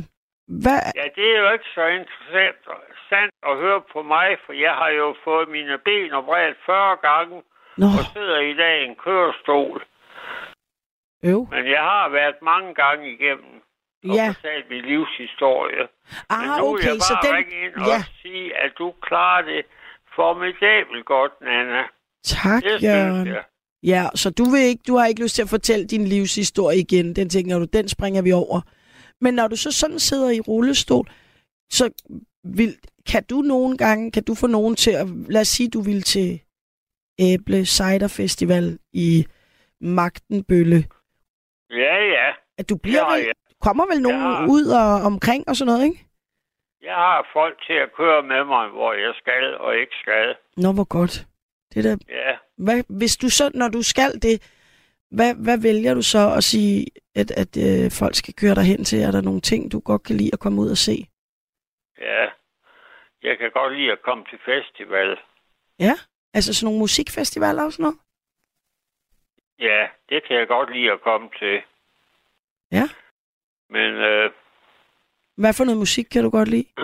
Speaker 3: hvad,
Speaker 5: Ja, det er jo ikke så interessant interessant at høre på mig, for jeg har jo fået mine ben opereret 40 gange
Speaker 3: Nå,
Speaker 5: og sidder i dag i en kørestol.
Speaker 3: øv.
Speaker 5: Men jeg har været mange gange igennem og
Speaker 3: Ja.
Speaker 5: fortalt min livshistorie. Men
Speaker 3: Ah,
Speaker 5: nu vil
Speaker 3: okay,
Speaker 5: jeg
Speaker 3: så
Speaker 5: bare
Speaker 3: den...
Speaker 5: ringe ind og
Speaker 3: Ja,
Speaker 5: sige, at du klarer det formidabelt godt, Nana.
Speaker 3: tak,
Speaker 5: Det
Speaker 3: Jørgen.
Speaker 5: jeg.
Speaker 3: Ja, så du, vil ikke, du har ikke lyst til at fortælle din livshistorie igen. Den tænker du, den springer vi over. Men når du så sådan sidder i rullestol, så vil, kan du nogle gange, kan du få nogen til at, lad os sige, du vil til Æble Cider Festival i Magtenbølle.
Speaker 5: Ja, ja.
Speaker 3: At du bliver
Speaker 5: Ja,
Speaker 3: vel,
Speaker 5: ja.
Speaker 3: kommer vel nogen
Speaker 5: Ja.
Speaker 3: ud og omkring og sådan noget, ikke?
Speaker 5: Jeg har folk til at køre med mig, hvor jeg skal og ikke skal.
Speaker 3: Nå, hvor godt. Det der,
Speaker 5: Ja.
Speaker 3: hvad, hvis du så, når du skal det, hvad, hvad vælger du så at sige, at, at øh, folk skal køre dig hen til? Er der nogle ting, du godt kan lide at komme ud og se?
Speaker 5: Ja. Jeg kan godt lide at komme til festival.
Speaker 3: Ja, altså sådan nogle musikfestivaler og sådan noget?
Speaker 5: Ja, det kan jeg godt lide at komme til.
Speaker 3: Ja.
Speaker 5: Men øh,
Speaker 3: Hvad for noget musik kan du godt lide? (clears throat)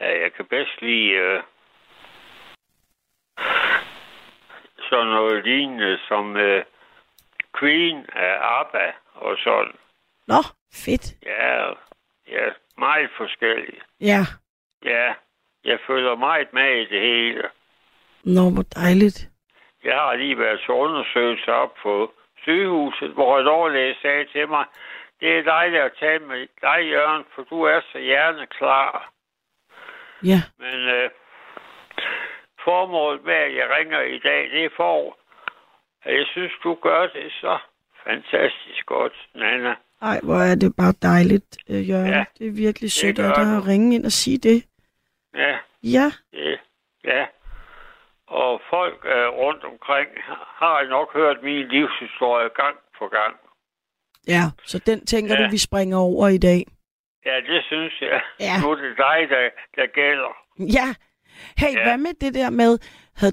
Speaker 5: ja, jeg kan bedst lide øh, sådan noget lignende som øh, Queen af ABBA og sådan.
Speaker 3: Nå, fedt.
Speaker 5: Ja, ja, meget forskellige.
Speaker 3: Ja.
Speaker 5: Ja, jeg følger meget med i det hele.
Speaker 3: Nå, hvor dejligt.
Speaker 5: Jeg har lige været til undersøgelse op på sygehuset, hvor et overlæge sagde til mig, det er dejligt at tale med dig, Jørgen, for du er så hjerneklar.
Speaker 3: Ja.
Speaker 5: Men øh, formålet med, at jeg ringer i dag, det er for, at jeg synes, du gør det så fantastisk godt, Nana.
Speaker 3: Ej, hvor er det bare dejligt, øh, Jørgen. Ja, det er virkelig sødt af dig at ringe ind og sige det.
Speaker 5: Ja,
Speaker 3: Ja,
Speaker 5: det, ja. Og folk øh, rundt omkring har nok hørt min livshistorie gang på gang.
Speaker 3: ja. Så den tænker
Speaker 5: Ja.
Speaker 3: du, vi springer over i dag.
Speaker 5: Ja, det synes jeg.
Speaker 3: Ja.
Speaker 5: Nu er det dig, der, der gælder.
Speaker 3: Ja. Hey,
Speaker 5: Ja.
Speaker 3: hvad med det der med, havde,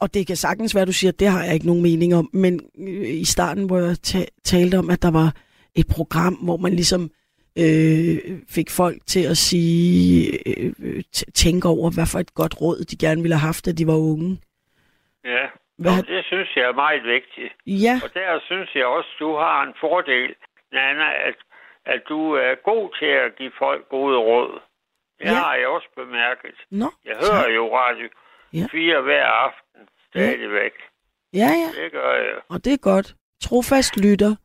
Speaker 3: og det kan sagtens være, du siger, det har jeg ikke nogen mening om, men øh, i starten, hvor jeg ta- talte om, at der var et program, hvor man ligesom øh, fik folk til at sige, øh, øh, tænke over, hvad for et godt råd, de gerne ville have haft, da de var unge.
Speaker 5: Ja,
Speaker 3: Hvad-
Speaker 5: Nå, det synes jeg er meget vigtigt.
Speaker 3: Ja,
Speaker 5: Og der synes jeg også, du har en fordel, Nana, at, at du er god til at give folk gode råd. Det
Speaker 3: Ja.
Speaker 5: ja. har jeg også bemærket.
Speaker 3: nå.
Speaker 5: Jeg hører jo Radio
Speaker 3: Ja.
Speaker 5: 4 hver aften stadigvæk.
Speaker 3: Ja, ja,
Speaker 5: Det gør jeg.
Speaker 3: og det er godt. Trofast lytter.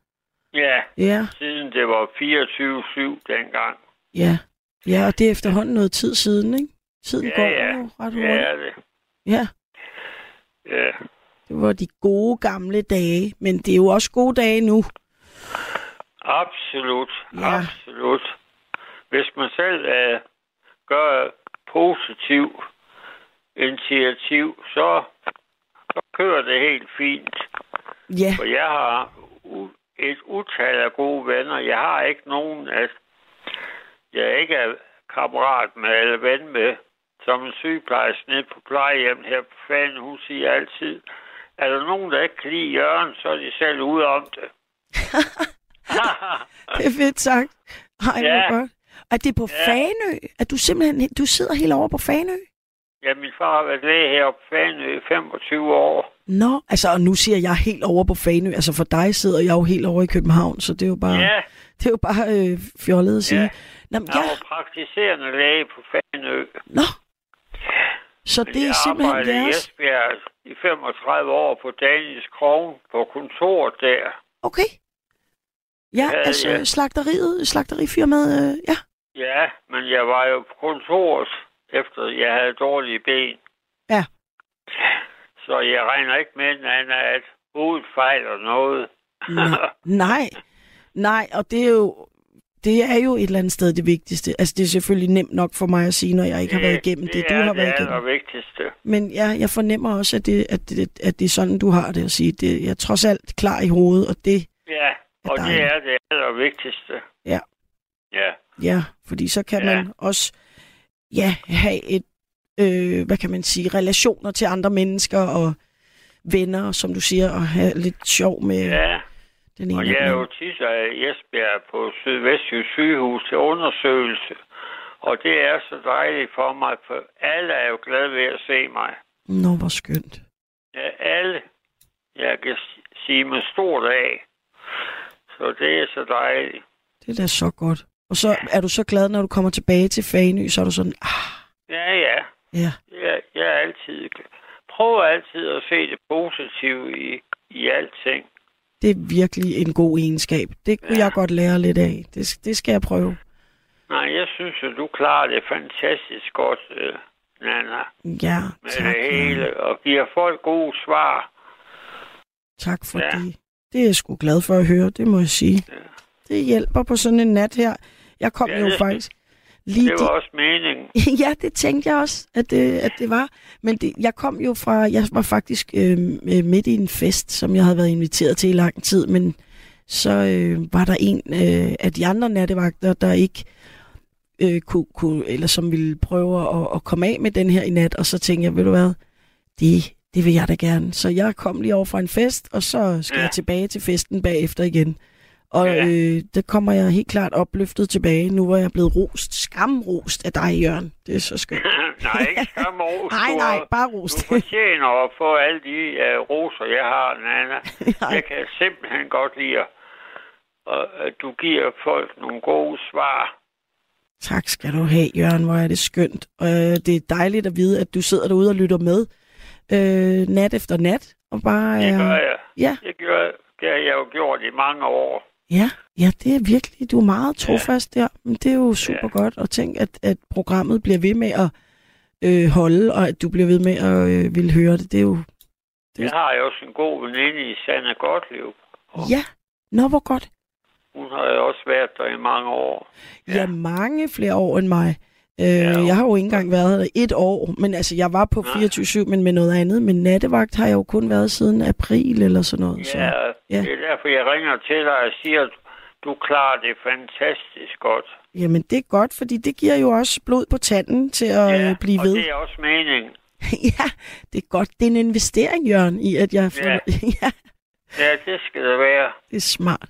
Speaker 5: Ja,
Speaker 3: Ja,
Speaker 5: siden det var 24-7 dengang.
Speaker 3: ja. Ja, og det er efterhånden noget tid siden, ikke? Tiden
Speaker 5: Ja,
Speaker 3: går
Speaker 5: ja.
Speaker 3: jo ret
Speaker 5: Ja,
Speaker 3: hurtigt.
Speaker 5: det.
Speaker 3: Ja,
Speaker 5: Ja.
Speaker 3: det var de gode gamle dage, men det er jo også gode dage nu.
Speaker 5: Absolut,
Speaker 3: Ja.
Speaker 5: ja. absolut. Hvis man selv uh, gør positiv initiativ, så, så kører det helt fint.
Speaker 3: Ja,
Speaker 5: For jeg har et utal af gode venner. Jeg har ikke nogen, at jeg ikke er kammerat med eller ven med. Som en sygeplejerske nede på plejehjem her på Fane, hun siger altid, er der nogen, der ikke kan lide Jørgen, så er de selv ude om det. (laughs) (laughs)
Speaker 3: det er fedt sagt. Ej, ja.
Speaker 5: Ja.
Speaker 3: Er det på
Speaker 5: Ja.
Speaker 3: Fanø? At du simpelthen du sidder helt over på Fanø?
Speaker 5: Ja, min far har været læge heroppe på Fanø i 25 år.
Speaker 3: Nå, altså, og nu siger jeg helt over på Fanø. Altså, for dig sidder jeg jo helt over i København, så det er jo bare,
Speaker 5: Ja,
Speaker 3: det er jo bare øh, fjollet at sige.
Speaker 5: Ja.
Speaker 3: Nå, men,
Speaker 5: jeg
Speaker 3: ja,
Speaker 5: var praktiserende læge på Fanø.
Speaker 3: nå. Så
Speaker 5: Men
Speaker 3: det er
Speaker 5: jeg
Speaker 3: simpelthen
Speaker 5: i
Speaker 3: jeres...
Speaker 5: Esbjerg i 35 år på Daniels Krogen på kontoret der.
Speaker 3: Okay. Ja,
Speaker 5: Ja,
Speaker 3: altså
Speaker 5: ja.
Speaker 3: slagteriet, slagterifirmaet, øh, ja.
Speaker 5: Ja, men jeg var jo på kontoret, efter jeg havde dårlige ben.
Speaker 3: Ja.
Speaker 5: Så jeg regner ikke med, at hovedet fejler noget.
Speaker 3: Nej, (laughs) nej, nej, og det er jo det er jo et eller andet sted det vigtigste. Altså, det er selvfølgelig nemt nok for mig at sige, når jeg ikke har været igennem det, du
Speaker 5: er
Speaker 3: har været
Speaker 5: det
Speaker 3: igennem.
Speaker 5: allervigtigste.
Speaker 3: Men ja, jeg fornemmer også, at det, at, det, at det er sådan, du har det at sige. Det, jeg er trods alt klar i hovedet, og det,
Speaker 5: Ja, og det
Speaker 3: dejligt.
Speaker 5: er det allervigtigste.
Speaker 3: Ja.
Speaker 5: Ja,
Speaker 3: ja, fordi så kan
Speaker 5: Ja.
Speaker 3: man også ja, have et, øh, hvad kan man sige, relationer til andre mennesker og venner, som du siger, og have lidt sjov med
Speaker 5: ja.
Speaker 3: den ene
Speaker 5: Og jeg er jo tit af Esbjerg på Sydvestjysk sygehus til undersøgelse. Og det er så dejligt for mig, for alle er jo glade ved at se mig.
Speaker 3: Nå, hvor skønt.
Speaker 5: Ja, alle. Jeg kan sige med stort af. Så det er så dejligt.
Speaker 3: Det er da så godt. Og så er du så glad, når du kommer tilbage til Fanø, så er du sådan, ah,
Speaker 5: Ja, ja.
Speaker 3: ja,
Speaker 5: Jeg, jeg er altid... Prøver altid at se det positive i, i alting.
Speaker 3: det er virkelig en god egenskab. Det kunne
Speaker 5: Ja.
Speaker 3: jeg godt lære lidt af. Det, det skal jeg prøve.
Speaker 5: Nej, jeg synes, at du klarer det fantastisk godt, øh, Nana,
Speaker 3: Ja,
Speaker 5: med
Speaker 3: tak.
Speaker 5: det hele, og giver folk gode svar.
Speaker 3: Tak for
Speaker 5: Ja.
Speaker 3: det. Det er jeg sgu glad for at høre, det må jeg sige.
Speaker 5: Ja.
Speaker 3: Det hjælper på sådan en nat her. Jeg kom
Speaker 5: Ja,
Speaker 3: jo
Speaker 5: det-
Speaker 3: faktisk lige...
Speaker 5: Det var også meningen. (laughs)
Speaker 3: ja, det tænkte jeg også, at det, at det var. Men det, jeg kom jo fra... Jeg var faktisk øh, øh, midt i en fest, som jeg havde været inviteret til i lang tid, men så øh, var der en øh, af de andre nattevagter, der ikke øh, kunne, kunne, eller som ville prøve at, at komme af med den her i nat, og så tænkte jeg, ved du hvad, det, det vil jeg da gerne. Så jeg kom lige over fra en fest, og så skal. Ja. jeg tilbage til festen bagefter igen. Og
Speaker 5: Ja.
Speaker 3: øh, der kommer jeg helt klart opløftet tilbage, nu hvor jeg er blevet rost, skamrost af dig, Jørgen. Det er så skønt. (laughs)
Speaker 5: nej, ikke skam ros. (laughs)
Speaker 3: Nej,
Speaker 5: Du
Speaker 3: nej, bare
Speaker 5: Du
Speaker 3: rost.
Speaker 5: fortjener at få alle de uh, roser, jeg har, Nana. (laughs) Jeg kan simpelthen godt lide at og at du giver folk nogle gode svar.
Speaker 3: Tak skal du have, Jørgen. Hvor er det skønt. Og øh, det er dejligt at vide, at du sidder derude og lytter med øh, nat efter nat. Og bare,
Speaker 5: Det gør
Speaker 3: øh,
Speaker 5: jeg.
Speaker 3: ja,
Speaker 5: Det, gør, det har jeg jo gjort i mange år.
Speaker 3: Ja, ja, det er virkelig, du er meget trofast der. Men det er jo super
Speaker 5: Ja.
Speaker 3: godt at tænke, at, at programmet bliver ved med at øh, holde, og at du bliver ved med at øh, ville høre det. Det er jo, Det-
Speaker 5: Jeg har jo også en god veninde i Sanne Gottlieb.
Speaker 3: ja, nå hvor godt.
Speaker 5: Hun har jo også været der i mange år.
Speaker 3: Ja, ja mange flere år end mig. Øh,
Speaker 5: Ja.
Speaker 3: Jeg har jo ikke engang været der et år, men altså, jeg var på
Speaker 5: Nej.
Speaker 3: 24-7, men med noget andet. Men nattevagt har jeg jo kun været siden april eller sådan noget. Så.
Speaker 5: Ja,
Speaker 3: ja.
Speaker 5: det er derfor, jeg ringer til dig og siger, at du klarer det fantastisk godt.
Speaker 3: Jamen, det er godt, fordi det giver jo også blod på tanden til at
Speaker 5: ja,
Speaker 3: øh, blive
Speaker 5: og
Speaker 3: ved.
Speaker 5: det er også meningen. (laughs)
Speaker 3: ja, det er godt. Det er en investering, Jørgen, i at jeg.
Speaker 5: Ja. (laughs)
Speaker 3: ja,
Speaker 5: Ja, det skal det være.
Speaker 3: det er smart.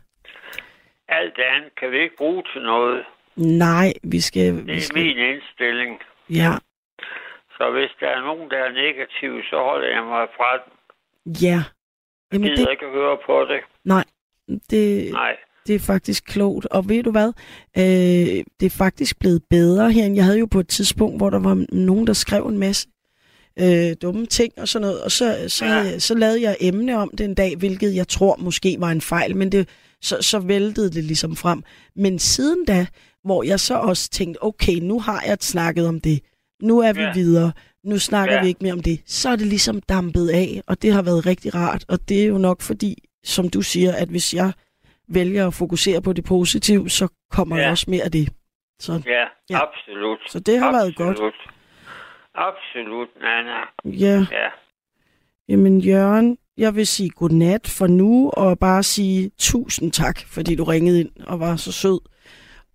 Speaker 5: Alt andet kan vi ikke bruge til noget.
Speaker 3: Nej, vi skal...
Speaker 5: Det
Speaker 3: Vi
Speaker 5: er
Speaker 3: skal
Speaker 5: min indstilling.
Speaker 3: ja,
Speaker 5: Så hvis der er nogen, der er negative, så holder jeg mig fra den.
Speaker 3: ja.
Speaker 5: Jeg
Speaker 3: Jamen,
Speaker 5: gider
Speaker 3: det,
Speaker 5: ikke høre på det.
Speaker 3: det,
Speaker 5: Nej.
Speaker 3: det er faktisk klogt. Og ved du hvad? Øh, det er faktisk blevet bedre herinde. Jeg havde jo på et tidspunkt, hvor der var nogen, der skrev en masse øh, dumme ting og sådan noget. Og så, så, Ja. så lavede jeg emne om det en dag, hvilket jeg tror måske var en fejl. Men det, så, så væltede det ligesom frem. Men siden da, hvor jeg så også tænkte, okay, nu har jeg snakket om det. Nu er vi
Speaker 5: Ja.
Speaker 3: videre. Nu snakker
Speaker 5: Ja.
Speaker 3: vi ikke mere om det. Så er det ligesom dampet af, og det har været rigtig rart. Og det er jo nok fordi, som du siger, at hvis jeg vælger at fokusere på det positive, så kommer ja. Der også mere af det. Så,
Speaker 5: Ja,
Speaker 3: Ja.
Speaker 5: absolut.
Speaker 3: så det har været godt.
Speaker 5: Absolut. Absolut, Nana.
Speaker 3: Ja,
Speaker 5: Ja.
Speaker 3: jamen Jørgen, jeg vil sige godnat for nu, og bare sige tusind tak, fordi du ringede ind og var så sød.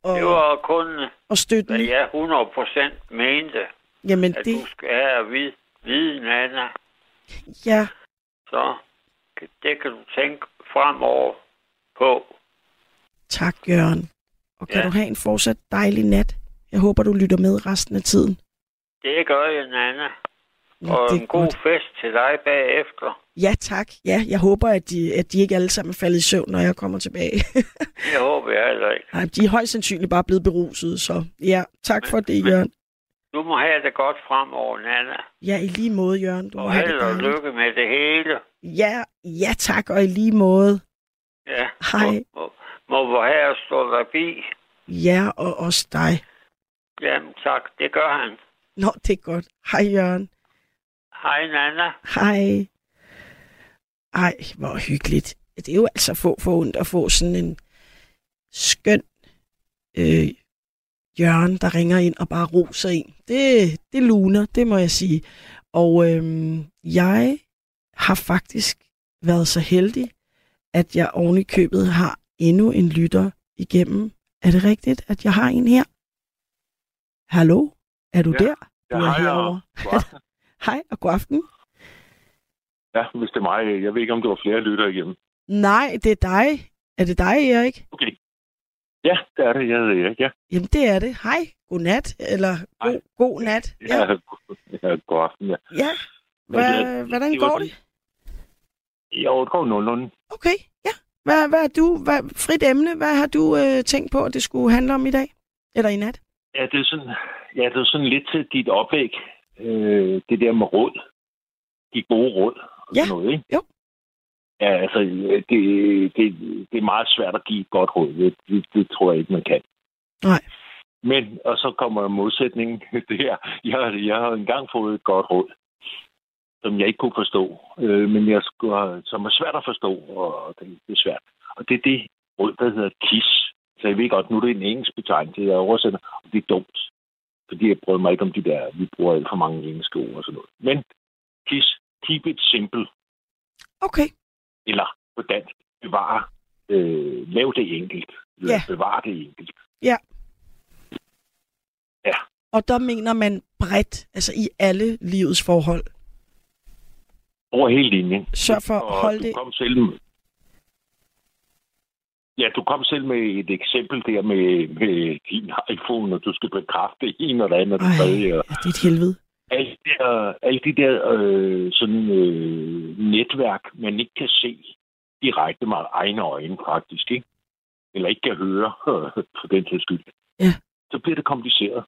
Speaker 3: Og,
Speaker 5: Det var kun,
Speaker 3: og
Speaker 5: hvad
Speaker 3: støttende.
Speaker 5: jeg 100% mente,
Speaker 3: Jamen
Speaker 5: at
Speaker 3: det,
Speaker 5: du skal have at vide, vide, Nana.
Speaker 3: ja,
Speaker 5: Så det kan du tænke fremover på.
Speaker 3: tak Jørgen. Og kan
Speaker 5: Ja.
Speaker 3: du have en fortsat dejlig nat? Jeg håber, du lytter med resten af tiden.
Speaker 5: Det gør jeg, Nana.
Speaker 3: Ja,
Speaker 5: Og en god
Speaker 3: godt.
Speaker 5: fest til dig bagefter.
Speaker 3: Ja, tak. Ja, jeg håber, at de, at de ikke alle sammen er faldet i søvn, når jeg kommer tilbage. (laughs)
Speaker 5: Det håber jeg heller ikke.
Speaker 3: Nej, de er højst sandsynligt bare blevet beruset, så ja, tak for det,
Speaker 5: men-
Speaker 3: Jørgen.
Speaker 5: Du må have det godt fremover, Nana.
Speaker 3: Ja, i lige måde, Jørgen. Du må
Speaker 5: Og
Speaker 3: have det
Speaker 5: held og lykke med det hele.
Speaker 3: Ja, ja tak, og i lige måde.
Speaker 5: Ja.
Speaker 3: Hej.
Speaker 5: Må, må, må herre stå der bi.
Speaker 3: Ja, og også dig.
Speaker 5: Jamen tak, det gør han.
Speaker 3: Nå, det er godt. Hej, Jørgen.
Speaker 5: Hej, Nana.
Speaker 3: Hej. Ej, hvor hyggeligt. Det er jo altså få for ondt at få sådan en skøn øh, Jørgen, der ringer ind og bare roser en. Det, det luner, det må jeg sige. Og øhm, jeg har faktisk været så heldig, at jeg oven i købet har endnu en lytter igennem. Er det rigtigt, at jeg har en her? Hallo? Er du
Speaker 6: Ja,
Speaker 3: der? Du er herovre. (laughs) Hej og god aften.
Speaker 6: Ja, hvis det er mig. Jeg ved ikke, om du har flere lytter igennem.
Speaker 3: Nej, det er dig. Er det dig, Erik?
Speaker 6: Okay. Ja, det er det. Jeg hedder Erik, ja.
Speaker 3: Jamen, det er det. Hej. God nat. Eller
Speaker 6: Hej.
Speaker 3: god, god nat. Ja.
Speaker 6: Ja, ja god aften, ja.
Speaker 3: ja. Hva,
Speaker 6: det-
Speaker 3: hvordan
Speaker 6: det var
Speaker 3: går det?
Speaker 6: Jo, det går nogenlunde.
Speaker 3: Okay, ja. Hvad, hvad er du? Hvad, frit emne. Hvad har du øh, tænkt på, at det skulle handle om i dag? Eller i nat?
Speaker 6: Ja, det er sådan, ja, det er sådan lidt til dit oplæg. Øh, det der med råd. De gode råd. og
Speaker 3: Ja,
Speaker 6: Noget, ikke?
Speaker 3: jo.
Speaker 6: Ja, altså, det, det, det er meget svært at give et godt råd. Det, det, det tror jeg ikke, man kan.
Speaker 3: Nej.
Speaker 6: Men, og så kommer modsætningen. (laughs) Det her. Jeg, jeg har engang fået et godt råd, som jeg ikke kunne forstå. Øh, men jeg skulle, som er svært at forstå, og det, det er svært. Og det er det råd, der hedder KISS. Så jeg ved godt, nu er det en engelsk betegnelse, jeg oversætter, og det er dumt. Fordi jeg prøver mig ikke om de der, vi bruger alt for mange engelske ord og sådan noget. Men KISS, keep it simple,
Speaker 3: Okay.
Speaker 6: eller på dansk, bevare, øh, lav det enkelt. Eller
Speaker 3: Ja.
Speaker 6: Bevare det enkelt.
Speaker 3: Og der mener man bredt, altså i alle livets forhold.
Speaker 6: Over hele linjen.
Speaker 3: Sørg for at holde det...
Speaker 6: kom selv med... Ja, du kom selv med et eksempel der med, med din iPhone, og du skal bekræfte en og det andet og det tredje.
Speaker 3: ja, det er et helvede.
Speaker 6: Alle de der, alle de der øh, sådan, øh, netværk, man ikke kan se direkte med egne øjne, faktisk. Ikke? eller ikke kan høre, (laughs) for den til skyld,
Speaker 3: Ja.
Speaker 6: så bliver det kompliceret.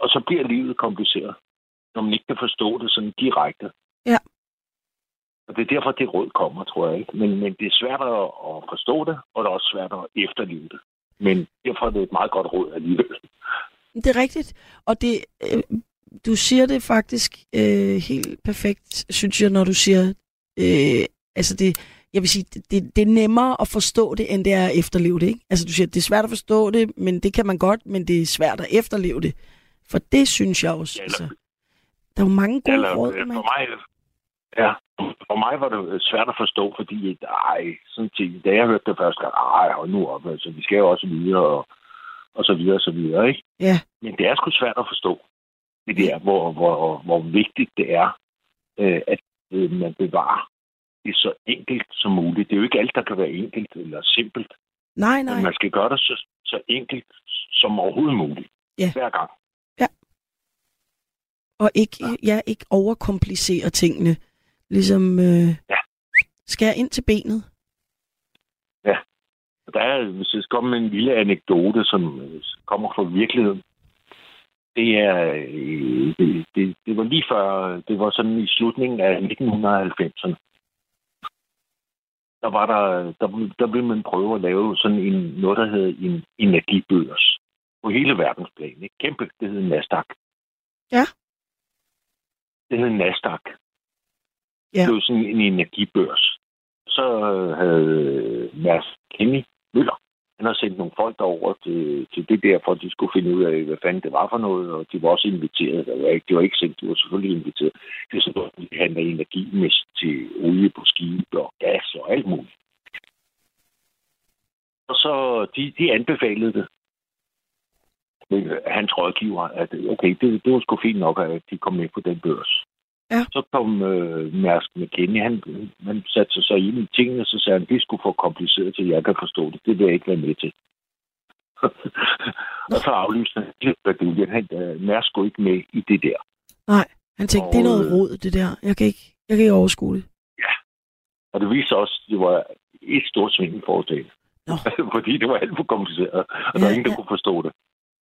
Speaker 6: Og så bliver livet kompliceret, når man ikke kan forstå det sådan direkte.
Speaker 3: Ja.
Speaker 6: Og det er derfor, det råd kommer, tror jeg ikke. Men, men det er svært at, forstå det, og det er også svært at efterlive det. Men derfor er det et meget godt råd alligevel.
Speaker 3: Det er rigtigt. Og det, øh, du siger det faktisk øh, helt perfekt, synes jeg, når du siger, øh, altså det, jeg vil sige, det, det, er nemmere at forstå det, end det er at efterleve det. Ikke? Altså du siger, det er svært at forstå det, men det kan man godt, men det er svært at efterleve det. For det synes jeg også.
Speaker 6: Ja,
Speaker 3: altså, der er jo mange gode
Speaker 6: Eller,
Speaker 3: råd,
Speaker 6: øh,
Speaker 3: man.
Speaker 6: for mig, ja, for mig var det svært at forstå, fordi ej, sådan ting, da jeg hørte det første gang, ej, hold nu op, altså, vi skal jo også videre, og, og så videre, og så videre, ikke?
Speaker 3: Ja,
Speaker 6: Men det er sgu svært at forstå, det der, hvor, hvor, hvor vigtigt det er, øh, at øh, man bevarer det så enkelt som muligt. Det er jo ikke alt, der kan være enkelt eller simpelt,
Speaker 3: nej,
Speaker 6: men
Speaker 3: nej.
Speaker 6: man skal gøre det så, så enkelt som overhovedet muligt.
Speaker 3: Ja.
Speaker 6: Hver gang.
Speaker 3: Og ikke, ja, ikke overkomplicere tingene. Ligesom øh,
Speaker 6: Ja.
Speaker 3: skære ind til benet.
Speaker 6: Der er, hvis jeg skal komme med en lille anekdote, som øh, kommer fra virkeligheden. Det er, øh, det, det, det var lige før, det var sådan i slutningen af 1990'erne. Der var der, der, der ville man prøve at lave sådan en, noget, der hedder en energibørs. På hele verdensplan. Ikke? Kæmpe, det hed Nasdaq.
Speaker 3: Ja.
Speaker 6: Det hed Nasdaq.
Speaker 3: Ja.
Speaker 6: Det var sådan en energibørs. Så øh, havde øh, Mads Kenny Møller, han har sendt nogle folk derover til, til det der, for at de skulle finde ud af, hvad fanden det var for noget, og de var også inviteret. Det var ikke, de var ikke sendt, de var selvfølgelig inviteret. Det er sådan noget, de handler energi med til olie på skib og gas og alt muligt. Og så, de, de anbefalede det. Men, øh, hans rådgiver, at okay, det, det var sgu fint nok, at de kom med på den børs.
Speaker 3: Ja.
Speaker 6: Så kom øh, Mærsk McKinney, han, han satte sig så ind i tingene, så sagde han, det skulle for kompliceret, til jeg kan forstå det. Det vil jeg ikke være med til. (laughs) og så aflyste han baduljen. Han, øh, Mærsk skulle ikke med i det der.
Speaker 3: Nej, han tænkte, det er noget
Speaker 6: Og, øh,
Speaker 3: rod, det der. Jeg kan ikke, jeg kan ikke overskue det.
Speaker 6: Og det viste også, at det var et stort svingeforetagende.
Speaker 3: Nå. (laughs)
Speaker 6: Fordi det var alt for kompliceret, og der
Speaker 3: Ja,
Speaker 6: var ingen, der
Speaker 3: ja.
Speaker 6: kunne forstå det.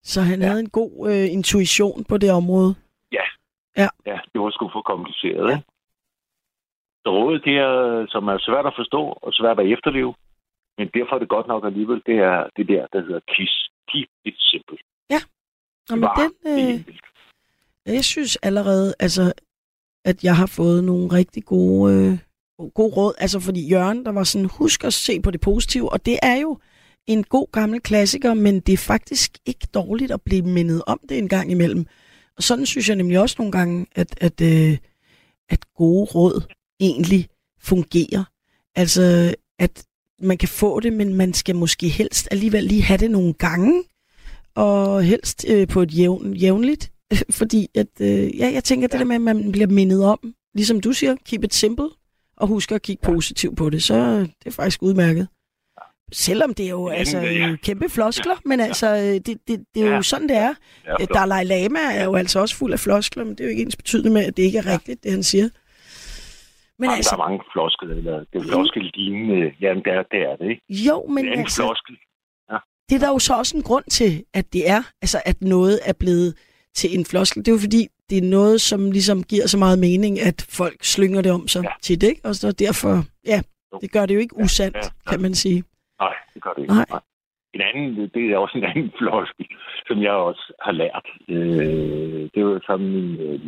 Speaker 3: Så han
Speaker 6: Ja.
Speaker 3: havde en god øh, intuition på det område.
Speaker 6: Ja, det var sgu for kompliceret, ikke? Så rådet, det er, som er svært at forstå og svært at efterleve, men derfor er det godt nok alligevel, det er det der, der hedder KISS. Keep it simple.
Speaker 3: Og med
Speaker 6: Bevar
Speaker 3: den, øh, jeg synes allerede, altså, at jeg har fået nogle rigtig gode, øh, gode råd. Altså, fordi Jørgen, der var sådan, husk at se på det positive, og det er jo en god gammel klassiker, men det er faktisk ikke dårligt at blive mindet om det en gang imellem. Og sådan synes jeg nemlig også nogle gange, at, at, øh, at gode råd egentlig fungerer. Altså, at man kan få det, men man skal måske helst alligevel lige have det nogle gange, og helst øh, på et jævn, jævnligt, (laughs) fordi at, øh, ja, jeg tænker, ja. det der med, at man bliver mindet om, ligesom du siger, keep it simple, og husk at kigge positivt på det, så øh, det er faktisk udmærket. Selvom det er jo
Speaker 6: Ja,
Speaker 3: altså
Speaker 6: ja.
Speaker 3: kæmpe floskler, men altså, øh, det, det, det er jo
Speaker 6: Ja.
Speaker 3: sådan, det er.
Speaker 6: Ja,
Speaker 3: Øh, Dalai Lama er jo altså også fuld af floskler, men det er jo ikke ens betydende med, at det ikke er rigtigt, det han siger. Men
Speaker 6: Jamen,
Speaker 3: altså,
Speaker 6: Der er mange floskel, eller det er floskel lignende. Jamen, det er det, er det ikke?
Speaker 3: jo, men
Speaker 6: det er
Speaker 3: altså,
Speaker 6: floskel.
Speaker 3: det er der jo så også en grund til, at det er, altså at noget er blevet til en floskel. Det er jo fordi, det er noget, som ligesom giver så meget mening, at folk slynger det om sig ja.
Speaker 6: Ja.
Speaker 3: tit, ikke? Og så derfor, ja, det gør det jo ikke usandt,
Speaker 6: ja,
Speaker 3: ja,
Speaker 6: ja.
Speaker 3: kan man sige.
Speaker 6: Nej, det gør det ikke.
Speaker 3: Nej.
Speaker 6: Nej. En anden, det er også en anden (laughs) floskel, som jeg også har lært. Øh, det var sådan min... Øh,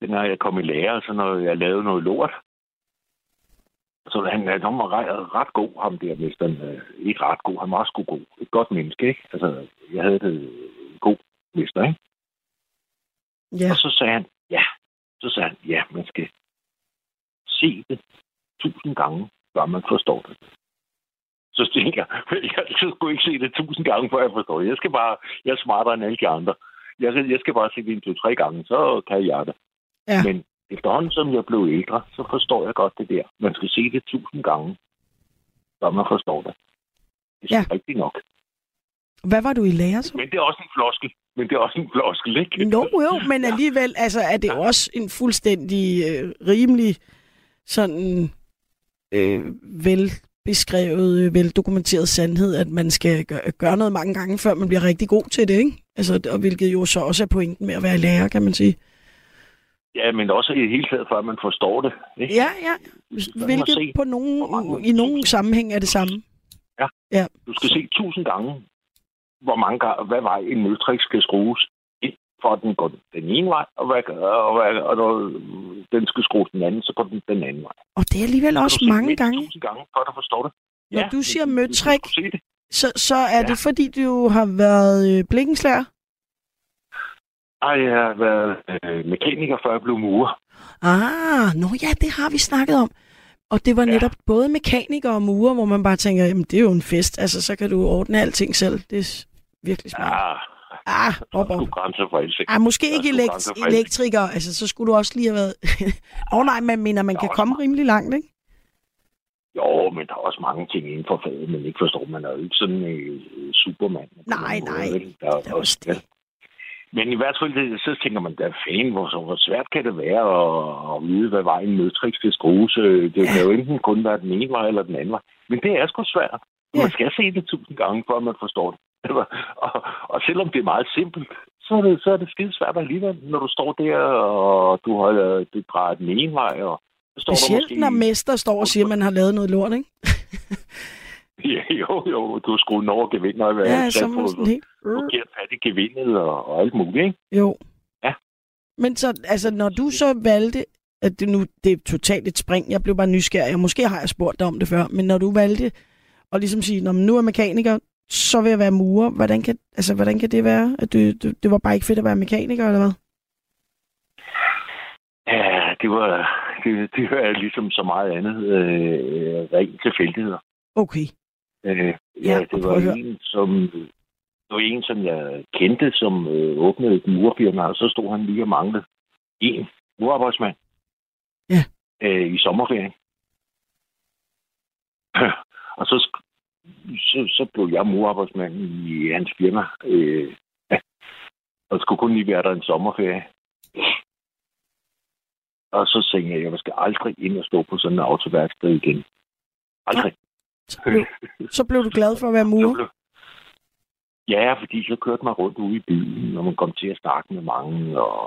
Speaker 6: når jeg kom i lære, så når jeg lavede noget lort, så han, han var ret, ret god, ham der mesteren. Øh, ikke ret god, han var sgu god. Et godt menneske, ikke? Altså, jeg havde det en god mester, ikke?
Speaker 3: Ja,
Speaker 6: Og så sagde han, ja. Så sagde han, ja, man skal se det tusind gange, før man forstår det. Så tænker jeg, (laughs) jeg skal sgu ikke se det tusind gange, før jeg forstår det. Jeg skal bare, jeg er smartere end alle de andre. Jeg, skal- jeg skal bare se det en, to, tre gange, så kan jeg det.
Speaker 3: Ja.
Speaker 6: Men efterhånden, som jeg blev ældre, så forstår jeg godt det der. Man skal se det tusind gange, før man forstår det. Det er
Speaker 3: Ja.
Speaker 6: ja. rigtigt nok.
Speaker 3: hvad var du i lære så?
Speaker 6: Men det er også en floskel. Men det er også en floskel, ikke?
Speaker 3: Jo, jo, men alligevel altså, er det jo også en fuldstændig øh, rimelig sådan øh, vel beskrevet, øh, veldokumenteret sandhed, at man skal gøre, noget mange gange, før man bliver rigtig god til det, ikke? Altså, og hvilket jo så også er pointen med at være lærer, kan man sige.
Speaker 6: Ja, men også i det hele taget, før man forstår det. Ikke?
Speaker 3: Ja, ja. Hvilket på nogen, i nogen sammenhæng er det samme.
Speaker 6: Du skal se tusind gange, hvor mange gange, hvad vej en møtrik skal skrues for at den går den ene vej, og, hvad, og, hvad, og når den skal skrues den anden, så går den den anden vej.
Speaker 3: Og det er alligevel
Speaker 6: Så
Speaker 3: også
Speaker 6: du
Speaker 3: mange gange.
Speaker 6: Tusind gange, før du forstår det.
Speaker 3: Når du siger møtrik, så, så er
Speaker 6: Ja.
Speaker 3: det fordi, du har været øh, blikkenslærer?
Speaker 6: Ej, jeg har været øh, mekaniker, før jeg blev murer.
Speaker 3: Ah, nå ja, det har vi snakket om. Og det var
Speaker 6: Ja.
Speaker 3: netop både mekaniker og murer, hvor man bare tænker, jamen det er jo en fest. Altså, så kan du ordne alting selv. Det er virkelig smart.
Speaker 6: Ja,
Speaker 3: Ah, op, op.
Speaker 6: grænser for alting.
Speaker 3: Ah, måske ikke elekt- elektriker. Altså, så skulle du også lige have været... (laughs) Åh oh, nej, man mener, man
Speaker 6: Der
Speaker 3: kan komme
Speaker 6: mange.
Speaker 3: rimelig langt, ikke?
Speaker 6: Jo, men der er også mange ting inden for faget, man ikke forstår. Man er jo ikke sådan en øh, supermand.
Speaker 3: Nej,
Speaker 6: måde,
Speaker 3: nej.
Speaker 6: vel? Der er
Speaker 3: Det er også det.
Speaker 6: Men i hvert fald, det, så tænker man, der fan, hvor, hvor svært kan det være at, at vide, hvad vejen mødtrik skal skrues. Øh, Det kan jo enten kun være den ene vej eller den anden vej. Men det er sgu svært. Man skal se det tusind gange, før man forstår det. Og, og selvom det er meget simpelt, så er det, så er det skide svært alligevel, når du står der, og du har du drejer den ene vej, og så står
Speaker 3: Specielt
Speaker 6: måske...
Speaker 3: når mester står og siger, at man har lavet noget lort, ikke? (laughs)
Speaker 6: Ja, jo, jo, du har skruet over gevind, og
Speaker 3: Ja, så er sådan helt...
Speaker 6: forkert fat i gevindet og, og alt muligt, ikke?
Speaker 3: Jo.
Speaker 6: Ja.
Speaker 3: Men så, altså, når du så valgte, at det nu, det er totalt et spring, jeg blev bare nysgerrig, og måske har jeg spurgt dig om det før, men når du valgte at ligesom sige, når nu er mekaniker, så vil jeg være murer, hvordan kan, altså, hvordan kan det være? At du, du, det var bare ikke fedt at være mekaniker, eller hvad?
Speaker 6: Ja, det var, det, det var ligesom så meget andet øh, rent tilfældigheder.
Speaker 3: Okay.
Speaker 6: Øh,
Speaker 3: Ja,
Speaker 6: ja, det var en, som, det var en, som jeg kendte, som øh, åbnede et murfirma, og så stod han lige og manglede en murarbejdsmand
Speaker 3: Ja.
Speaker 6: øh, i sommerferien. (clears throat) og så, så, så blev jeg murarbejdsmand i hans firma. Øh, og skulle kun lige være der en sommerferie. Og så tænkte jeg, at jeg skal aldrig ind og stå på sådan en autoværksted igen. Aldrig.
Speaker 3: Så blev, så blev du glad for at være murer?
Speaker 6: blev- Ja, fordi så kørte man rundt ude i byen, og man kom til at snakke med mange og,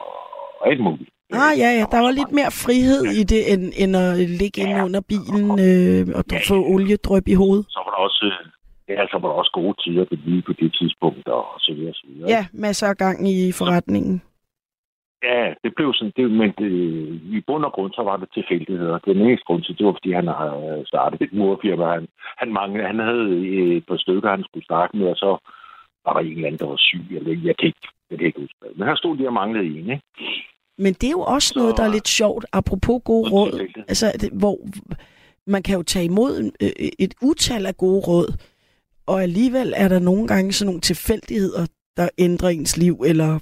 Speaker 6: og alt muligt.
Speaker 3: Ah, ja, ja. Der var lidt mere frihed i det, end, end at ligge inde
Speaker 6: Ja.
Speaker 3: under bilen øh, og
Speaker 6: Ja,
Speaker 3: få oliedrøb i hovedet.
Speaker 6: Så var der også, øh, ja, så var der også gode tider på lige på det tidspunkt, og så videre, så videre.
Speaker 3: Ja, masser af gang i forretningen.
Speaker 6: Ja, det blev sådan, det, men det, i bund og grund, så var det tilfældigheder. Den eneste grund til, det var, fordi han har startet et murfirma. Han, han, manglede, han havde et par stykker, han skulle starte med, og så var der en eller anden, der var syg. Eller, jeg, kan ikke, jeg kan ikke huske. Men han stod lige og manglede en, ikke?
Speaker 3: Men det er jo også
Speaker 6: Så-
Speaker 3: noget, der er lidt sjovt, apropos gode råd. Altså, det, hvor man kan jo tage imod øh, et utal af gode råd, og alligevel er der nogle gange sådan nogle tilfældigheder, der ændrer ens liv, eller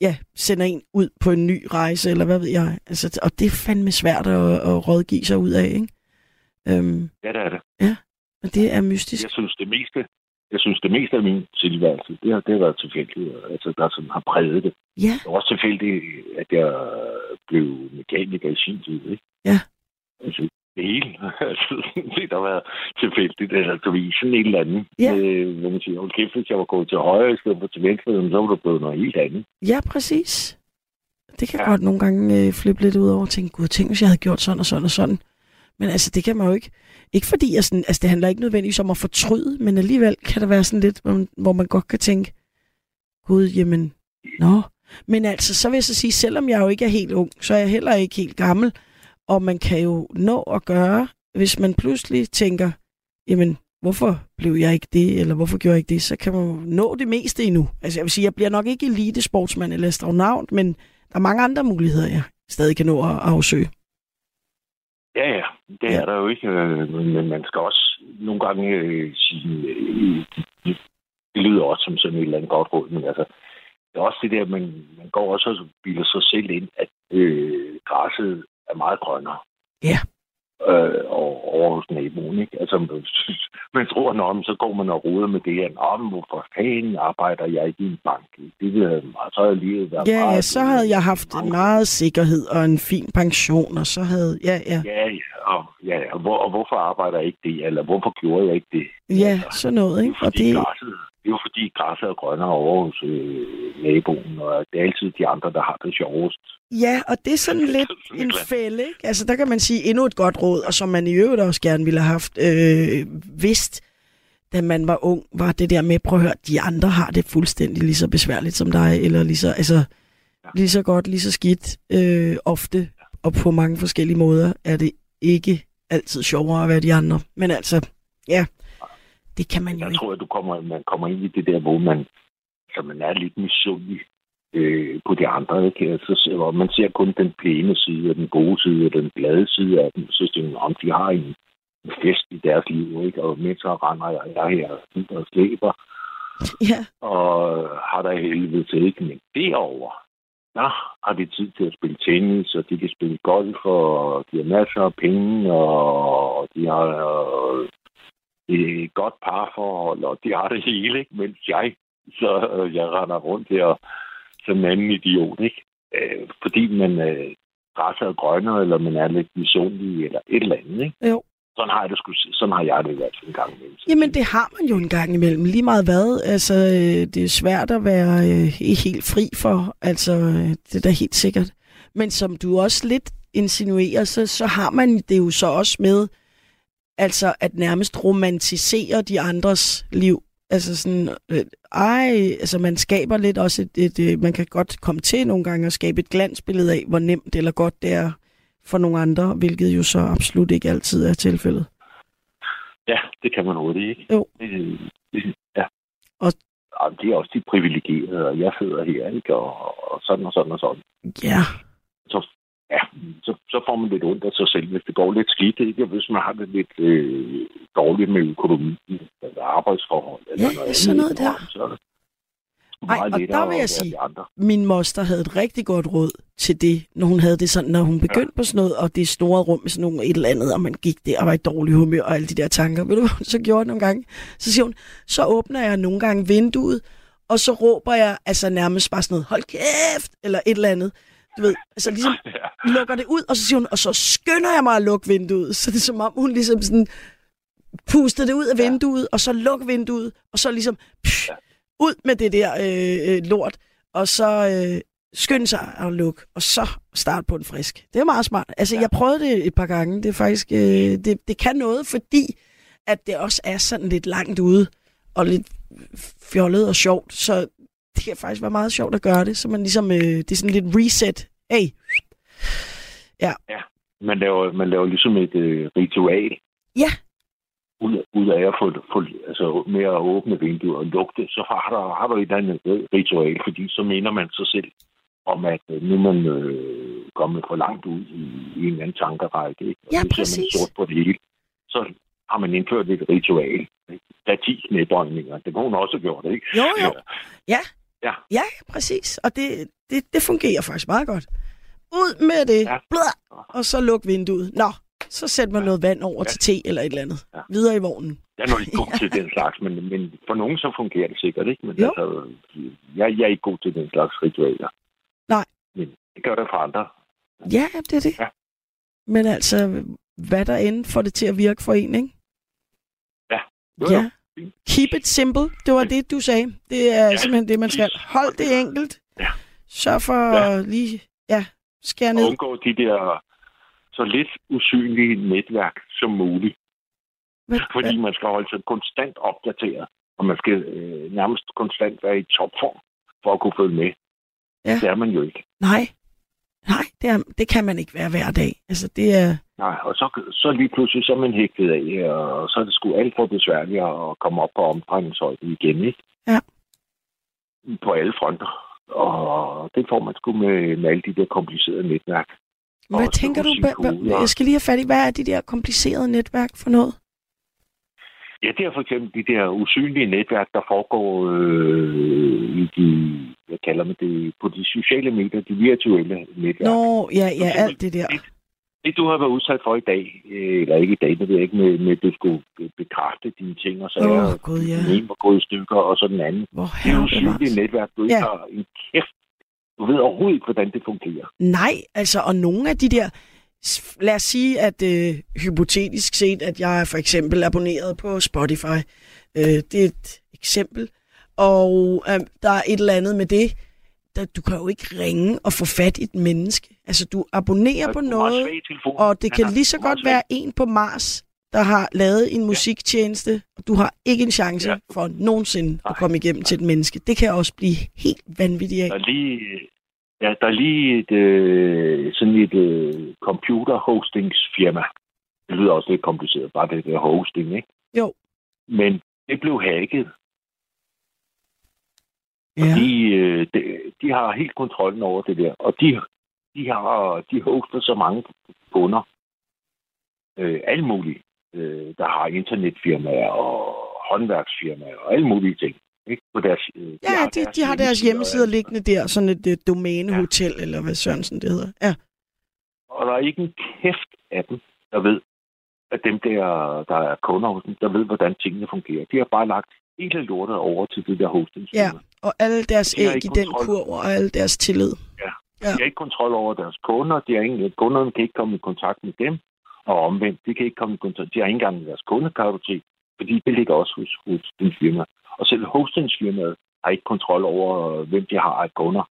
Speaker 3: ja, sender en ud på en ny rejse, eller hvad ved jeg. Altså, og det er fandme svært at, at rådgive sig ud af, ikke? Øhm,
Speaker 6: Ja, det er det.
Speaker 3: og det er mystisk.
Speaker 6: Jeg synes, det meste, jeg synes, det meste af min tilværelse, det har, det har været tilfældigt. Altså, der sådan har præget det.
Speaker 3: Ja,
Speaker 6: Det var også tilfældigt, at jeg blev mekaniker i sin tid, ikke?
Speaker 3: Ja.
Speaker 6: Altså, det hele. altså, det der har (laughs) været tilfældigt. Eller du ved, sådan et eller andet.
Speaker 3: Ja.
Speaker 6: Øh, hvor man siger, hold kæft, hvis jeg var gået til højre i stedet for til venstre, så var det blevet noget helt andet.
Speaker 3: ja præcis. Det kan. Ja. godt nogle gange øh, flippe lidt ud over og tænke, gud, tænk, hvis jeg havde gjort sådan og sådan og sådan. Men altså, det kan man jo ikke. Ikke fordi, jeg sådan, altså, det handler ikke nødvendigvis om at fortryde, men alligevel kan der være sådan lidt, hvor man, hvor man godt kan tænke, gud, jamen, nå. Men altså, så vil jeg så sige, selvom jeg jo ikke er helt ung, så er jeg heller ikke helt gammel. Og man kan jo nå at gøre, hvis man pludselig tænker, jamen, hvorfor blev jeg ikke det, eller hvorfor gjorde jeg ikke det, så kan man jo nå det meste endnu. Altså, jeg vil sige, jeg bliver nok ikke elite sportsmand eller astronaut, men der er mange andre muligheder, jeg stadig kan nå at afsøge.
Speaker 6: Ja, ja, det
Speaker 3: Ja.
Speaker 6: er der jo ikke. øh, Men man skal også nogle gange øh, sige, øh, det, lyder også som sådan et eller andet godt råd, men altså, det er også det der, man, man går også og bilder sig selv ind, at øh, græsset er meget grønnere.
Speaker 3: Ja.
Speaker 6: Øh, og over hos naboen, ikke? Altså, man tror, nå, men så går man og roder med det her. Nå, men hvorfor fanden arbejder jeg ikke i en bank? Det vil jeg, så har jeg lige været
Speaker 3: Ja, ja,
Speaker 6: meget-
Speaker 3: så havde jeg haft
Speaker 6: mange-
Speaker 3: meget sikkerhed og en fin pension, og så havde, ja, ja.
Speaker 6: Ja, ja, og, ja, ja, hvor, og hvorfor arbejder jeg ikke det, eller hvorfor gjorde jeg ikke det?
Speaker 3: Ja, sådan noget, ikke? Og
Speaker 6: Fordi
Speaker 3: det,
Speaker 6: græsset, det er jo fordi græsset er grønnere over hos øh, naboen, og det er altid de andre, der har det sjovest.
Speaker 3: ja, og det er sådan lidt
Speaker 6: Sådan
Speaker 3: en fælde, ikke? Altså, der kan man sige endnu et godt råd, og som man i øvrigt også gerne ville have haft øh, vidst, da man var ung, var det der med, prøv at høre, de andre har det fuldstændig lige så besværligt som dig, eller lige så, altså, lige så godt, lige så skidt, øh, ofte, og på mange forskellige måder, er det ikke altid sjovere at være de andre. Men altså, ja, det kan man jo
Speaker 6: Jeg
Speaker 3: ikke.
Speaker 6: tror, at du kommer, man kommer ind i det der, hvor man, så man er lidt misundelig øh, på de andre. Ikke? Altså, så, og man ser kun den pæne side, og den gode side, og den glade side af dem. Så man, om de har en, en fest i deres liv, ikke? og mens så render jeg, jeg her og slæber,
Speaker 3: Ja,
Speaker 6: og har der helvede til ikke. Men derovre, der har de tid til at spille tennis, og de kan spille golf, og de har masser af penge, og de har øh, et godt parforhold, og de har det hele, ikke? mens jeg, så øh, jeg render rundt her som en anden idiot, ikke? Øh, fordi man øh, græsser er grønnere, eller man er lidt misundelig, eller et eller andet, ikke?
Speaker 3: jo.
Speaker 6: Sådan har jeg det, sgu, sådan har jeg det i hvert fald en gang imellem.
Speaker 3: Jamen, det har man jo en gang imellem. Lige meget hvad. Altså, øh, det er svært at være øh, helt fri for. Altså, øh, det er da helt sikkert. Men som du også lidt insinuerer, så, så har man det jo så også med, altså at nærmest romantisere de andres liv. Altså sådan, øh, ej, altså man skaber lidt også et, et, et, man kan godt komme til nogle gange at skabe et glansbillede af, hvor nemt eller godt det er for nogle andre, hvilket jo så absolut ikke altid er tilfældet.
Speaker 6: Ja, det kan man hurtigt, ikke?
Speaker 3: Jo.
Speaker 6: Det, det, ja.
Speaker 3: Og-
Speaker 6: og det er også de privilegerede, og jeg sidder her, ikke? Og, og sådan og sådan og sådan.
Speaker 3: Ja,
Speaker 6: Så, ja, så, så får man lidt ondt af sig selv, hvis det går lidt skidt, ikke? Og hvis man har det lidt øh, dårligt med økonomi, eller arbejdsforhold, eller
Speaker 3: Ja,
Speaker 6: noget
Speaker 3: sådan noget der.
Speaker 6: Så er det
Speaker 3: Ej,
Speaker 6: meget
Speaker 3: og der vil jeg sige- min moster havde et rigtig godt råd til det, når hun havde det sådan, når hun begyndte ja. på sådan noget, og det store rum med sådan nogle et eller andet, og man gik der og var i dårlig humør og alle de der tanker. Ved du, hvad hun så gjorde nogle gange? Så siger hun, så åbner jeg nogle gange vinduet, og så råber jeg altså nærmest bare sådan noget, hold kæft, eller et eller andet. Du ved, altså (laughs) ligesom
Speaker 6: Ja.
Speaker 3: lukker det ud, og så siger hun, og så skynder jeg mig at lukke vinduet. Så det er som om, hun ligesom sådan puster det ud af vinduet, og så lukker vinduet, og så ligesom pff, ud med det der øh, øh, lort, og så øh, skynde sig at lukke, og så starte på en frisk. Det er meget smart. Altså, ja. jeg prøvede det et par gange. Det er faktisk, øh, det, det kan noget, fordi at det også er sådan lidt langt ude, og lidt fjollet og sjovt, så det kan faktisk være meget sjovt at gøre det, så man ligesom, øh, det er sådan lidt reset. Hey,
Speaker 6: Man laver, man laver ligesom et øh, ritual.
Speaker 3: Ja.
Speaker 6: Ud, ud af at få, få altså at åbne vinduet og lukke det, så har der, har du et eller andet ritual, fordi så minder man sig selv om, at øh, nu er man øh, kommet for langt ud i, i en eller anden tankerække. Ikke? Og
Speaker 3: Ja,
Speaker 6: ser
Speaker 3: præcis.
Speaker 6: man sort på det hele. Så har man indført et ritual. Ikke? Der er 10 knæbøjninger. Det kunne hun også have gjort, ikke?
Speaker 3: Jo, jo. Ja.
Speaker 6: Ja.
Speaker 3: Ja, præcis. Og det, det, det fungerer faktisk meget godt. Ud med det.
Speaker 6: Ja.
Speaker 3: Ja. Blå, og så luk vinduet. Nå, så sætter man noget vand over
Speaker 6: Ja.
Speaker 3: til te eller et eller andet.
Speaker 6: Ja.
Speaker 3: Videre i vognen.
Speaker 6: Jeg er nok ikke god (laughs) til den slags, men, men for nogen så fungerer det sikkert, ikke? Men
Speaker 3: Jo.
Speaker 6: altså, jeg, jeg er ikke god til den slags ritualer.
Speaker 3: Nej.
Speaker 6: Men det gør det for andre.
Speaker 3: Ja, det er det.
Speaker 6: Ja.
Speaker 3: Men altså, hvad der end får det til at virke for en, ikke?
Speaker 6: Jo,
Speaker 3: ja. Keep it simple. Det var det, du sagde. Det er ja, simpelthen det, man skal. Hold det enkelt.
Speaker 6: Ja.
Speaker 3: Sørg for
Speaker 6: Ja.
Speaker 3: ja. lige, ja, skære
Speaker 6: Og
Speaker 3: ned.
Speaker 6: undgå de der så lidt usynlige netværk som muligt.
Speaker 3: Hvad,
Speaker 6: Fordi man skal holde sig konstant opdateret. Og man skal øh, nærmest konstant være i topform for at kunne følge med.
Speaker 3: Ja.
Speaker 6: Det er man jo ikke.
Speaker 3: Nej. Nej, det, er, det kan man ikke være hver dag. Altså, det er...
Speaker 6: Nej, og så, så lige pludselig så er man hægtet af, og så er det sgu alt for besværligt at komme op på omdrejningshøjde igen, ikke?
Speaker 3: Ja.
Speaker 6: På alle fronter. Og det får man sgu med, med alle de der komplicerede netværk.
Speaker 3: Hvad
Speaker 6: Og
Speaker 3: tænker du? hvad,
Speaker 6: koder.
Speaker 3: jeg skal lige have fat i, hvad er de der komplicerede netværk for noget?
Speaker 6: Ja, det er for eksempel de der usynlige netværk, der foregår øh, i de, jeg kalder man det, på de sociale medier, de virtuelle netværk.
Speaker 3: Nå, ja, ja, alt det der.
Speaker 6: Det, det, du har været udsat for i dag, øh, eller ikke i dag, det ved jeg ikke, med, med at du skulle bekræfte dine ting, og så
Speaker 3: Åh,
Speaker 6: er
Speaker 3: Gud, ja.
Speaker 6: den ene var gået i stykker, og så den anden.
Speaker 3: Hvor
Speaker 6: Det er usynlige netværk, du ikke
Speaker 3: Ja.
Speaker 6: har en kæft. Du ved overhovedet ikke, hvordan det fungerer.
Speaker 3: Nej, altså, og nogle af de der lad os sige, at øh, hypotetisk set, at jeg er for eksempel abonneret på Spotify. Øh, det er et eksempel. Og øh, der er et eller andet med det. Der, du kan jo ikke ringe og få fat i et menneske. Altså, du abonnerer på noget, og det kan
Speaker 6: ja,
Speaker 3: lige så godt være en på Mars, der har lavet en musiktjeneste, og du har ikke en chance for nogensinde at komme igennem til et menneske. Det kan også blive helt vanvittigt af.
Speaker 6: Er lige, ja, der er lige et, øh, sådan et øh, computer-hostingsfirma. Det lyder også lidt kompliceret, bare det der hosting, ikke?
Speaker 3: Jo.
Speaker 6: Men det blev hacket.
Speaker 3: Ja.
Speaker 6: De, øh, de, de har helt kontrollen over det der, og de, de har de hoster så mange kunder. Øh, alle mulige, øh, der har internetfirmaer og håndværksfirmaer og alle mulige ting. Ikke? På deres, øh, de
Speaker 3: Ja, de, de har deres hjemmesider liggende der, sådan et uh, domænehotel, ja. eller hvad Sørensen det hedder. Ja.
Speaker 6: Og der er ikke en kæft af dem, der ved, at dem der, der er kunder hos dem, der ved, hvordan tingene fungerer. De har bare lagt hele lortet over til det der hosting.
Speaker 3: ja, og alle deres
Speaker 6: De har
Speaker 3: æg i den kurv, og alle deres tillid. Ja.
Speaker 6: De har ikke kontrol over deres kunder. De har ingen, kunderne kan ikke komme i kontakt med dem. Og omvendt, de kan ikke komme i kontakt. De har ikke engang deres kundekartotek, fordi det ligger også hos, hos den firma. Og selv hostingsfirmaet har ikke kontrol over, øh, hvem de har af kunder.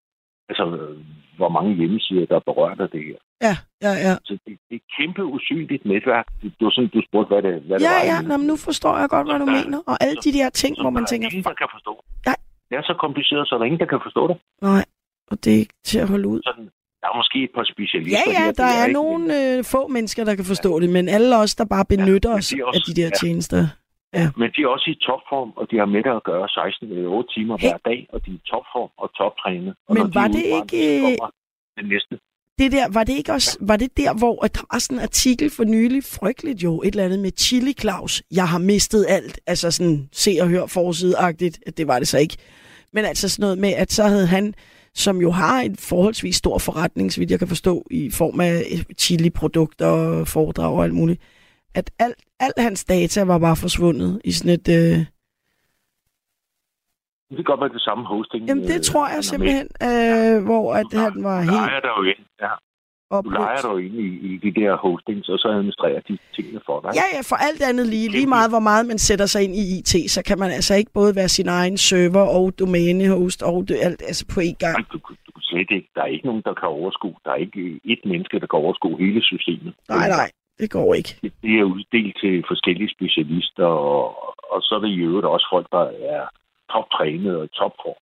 Speaker 6: Altså, øh, hvor mange hjemmesider, der er berørt af det her.
Speaker 3: Ja, ja, ja.
Speaker 6: Så det, det er et kæmpe usynligt netværk. Det var sådan, du spurgte, hvad det, hvad det
Speaker 3: Ja,
Speaker 6: var.
Speaker 3: ja, nå, men nu forstår jeg godt, hvad du
Speaker 6: der-
Speaker 3: mener. Og alle de der ting,
Speaker 6: Så
Speaker 3: hvor man
Speaker 6: der er
Speaker 3: tænker,
Speaker 6: ingen, der kan forstå.
Speaker 3: Nej.
Speaker 6: Det er så kompliceret, så der er ingen, der kan forstå det.
Speaker 3: nej, og det er ikke til at holde ud.
Speaker 6: Sådan, der er måske et par specialister.
Speaker 3: Ja, ja, der
Speaker 6: det
Speaker 3: er
Speaker 6: ikke,
Speaker 3: nogle øh, få mennesker, der kan forstå det, men alle os, der bare benytter
Speaker 6: men
Speaker 3: os
Speaker 6: er
Speaker 3: af
Speaker 6: også-
Speaker 3: de der
Speaker 6: ja.
Speaker 3: tjenester.
Speaker 6: Men de er også i topform, og de har med at gøre 16 eller 8 timer
Speaker 3: Hey.
Speaker 6: hver dag, og de er i topform og toptrænet. Og
Speaker 3: Men
Speaker 6: de
Speaker 3: var
Speaker 6: er
Speaker 3: det ikke,
Speaker 6: kommer Den næste.
Speaker 3: Det der, var det ikke også, var det der, hvor at der var sådan en artikel for nylig, frygteligt jo, et eller andet med Chili Claus, jeg har mistet alt, altså sådan se og hør forsideagtigt, det var det så ikke. Men altså sådan noget med, at så havde han, som jo har en forholdsvis stor forretning, så vidt jeg kan forstå, i form af chili-produkter, foredrag og alt muligt, at alt, alt hans data var bare forsvundet i sådan et... Øh...
Speaker 6: Det kan godt være det samme hosting.
Speaker 3: Jamen det
Speaker 6: øh,
Speaker 3: tror jeg simpelthen, øh, hvor at
Speaker 6: Du
Speaker 3: han var helt
Speaker 6: leger dig jo ind. Ja, du leger dig jo ind i, i de der hostings, og så administrerer de tingene for dig.
Speaker 3: Ja, ja, for alt andet lige. Lige meget, hvor meget man sætter sig ind i IT, så kan man altså ikke både være sin egen server og domænehost og det, alt altså på én gang.
Speaker 6: Du, du, du kan slet ikke. Der er ikke nogen, der kan overskue. Der er ikke et menneske, der kan overskue hele systemet.
Speaker 3: Nej, nej, det går ikke.
Speaker 6: Det, det er uddelt til forskellige specialister, og, og så er det i øvrigt også folk, der er toptrænet og i topform.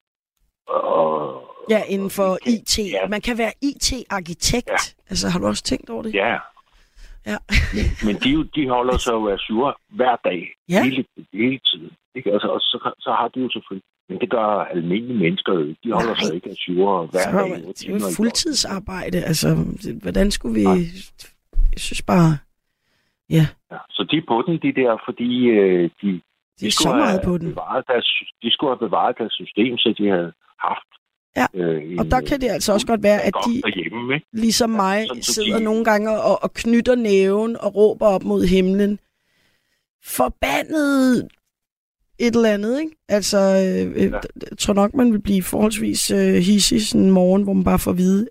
Speaker 6: Og,
Speaker 3: Ja, inden for
Speaker 6: og-
Speaker 3: IT.
Speaker 6: Ja,
Speaker 3: Man kan være IT-arkitekt.
Speaker 6: Ja.
Speaker 3: Altså, har du også tænkt over det?
Speaker 6: ja.
Speaker 3: Ja.
Speaker 6: men, de, de holder sig jo azure hver dag,
Speaker 3: Ja.
Speaker 6: hele, hele tiden. Ikke? Altså, og så, så har de jo selvfølgelig... Men det gør almindelige mennesker jo. De holder
Speaker 3: Nej.
Speaker 6: sig ikke azure hver
Speaker 3: Så,
Speaker 6: dag.
Speaker 3: det er jo et fuldtidsarbejde. Altså, hvordan skulle vi...
Speaker 6: Nej.
Speaker 3: Jeg synes bare,
Speaker 6: Ja. Så de er på den, de der, fordi øh, de,
Speaker 3: er så
Speaker 6: skulle have
Speaker 3: på den.
Speaker 6: Bevaret deres, de skulle have bevaret deres system, så de havde haft...
Speaker 3: Ja,
Speaker 6: øh,
Speaker 3: Og der kan det altså også godt være, at de,
Speaker 6: Derhjemme, ikke?
Speaker 3: ligesom mig,
Speaker 6: så
Speaker 3: sidder
Speaker 6: de-
Speaker 3: nogle gange og, og knytter næven og råber op mod himlen. Forbandet et eller andet, ikke? Altså, øh, øh,
Speaker 6: Ja.
Speaker 3: jeg tror nok, man vil blive forholdsvis øh, hissig sådan en morgen, hvor man bare får at vide,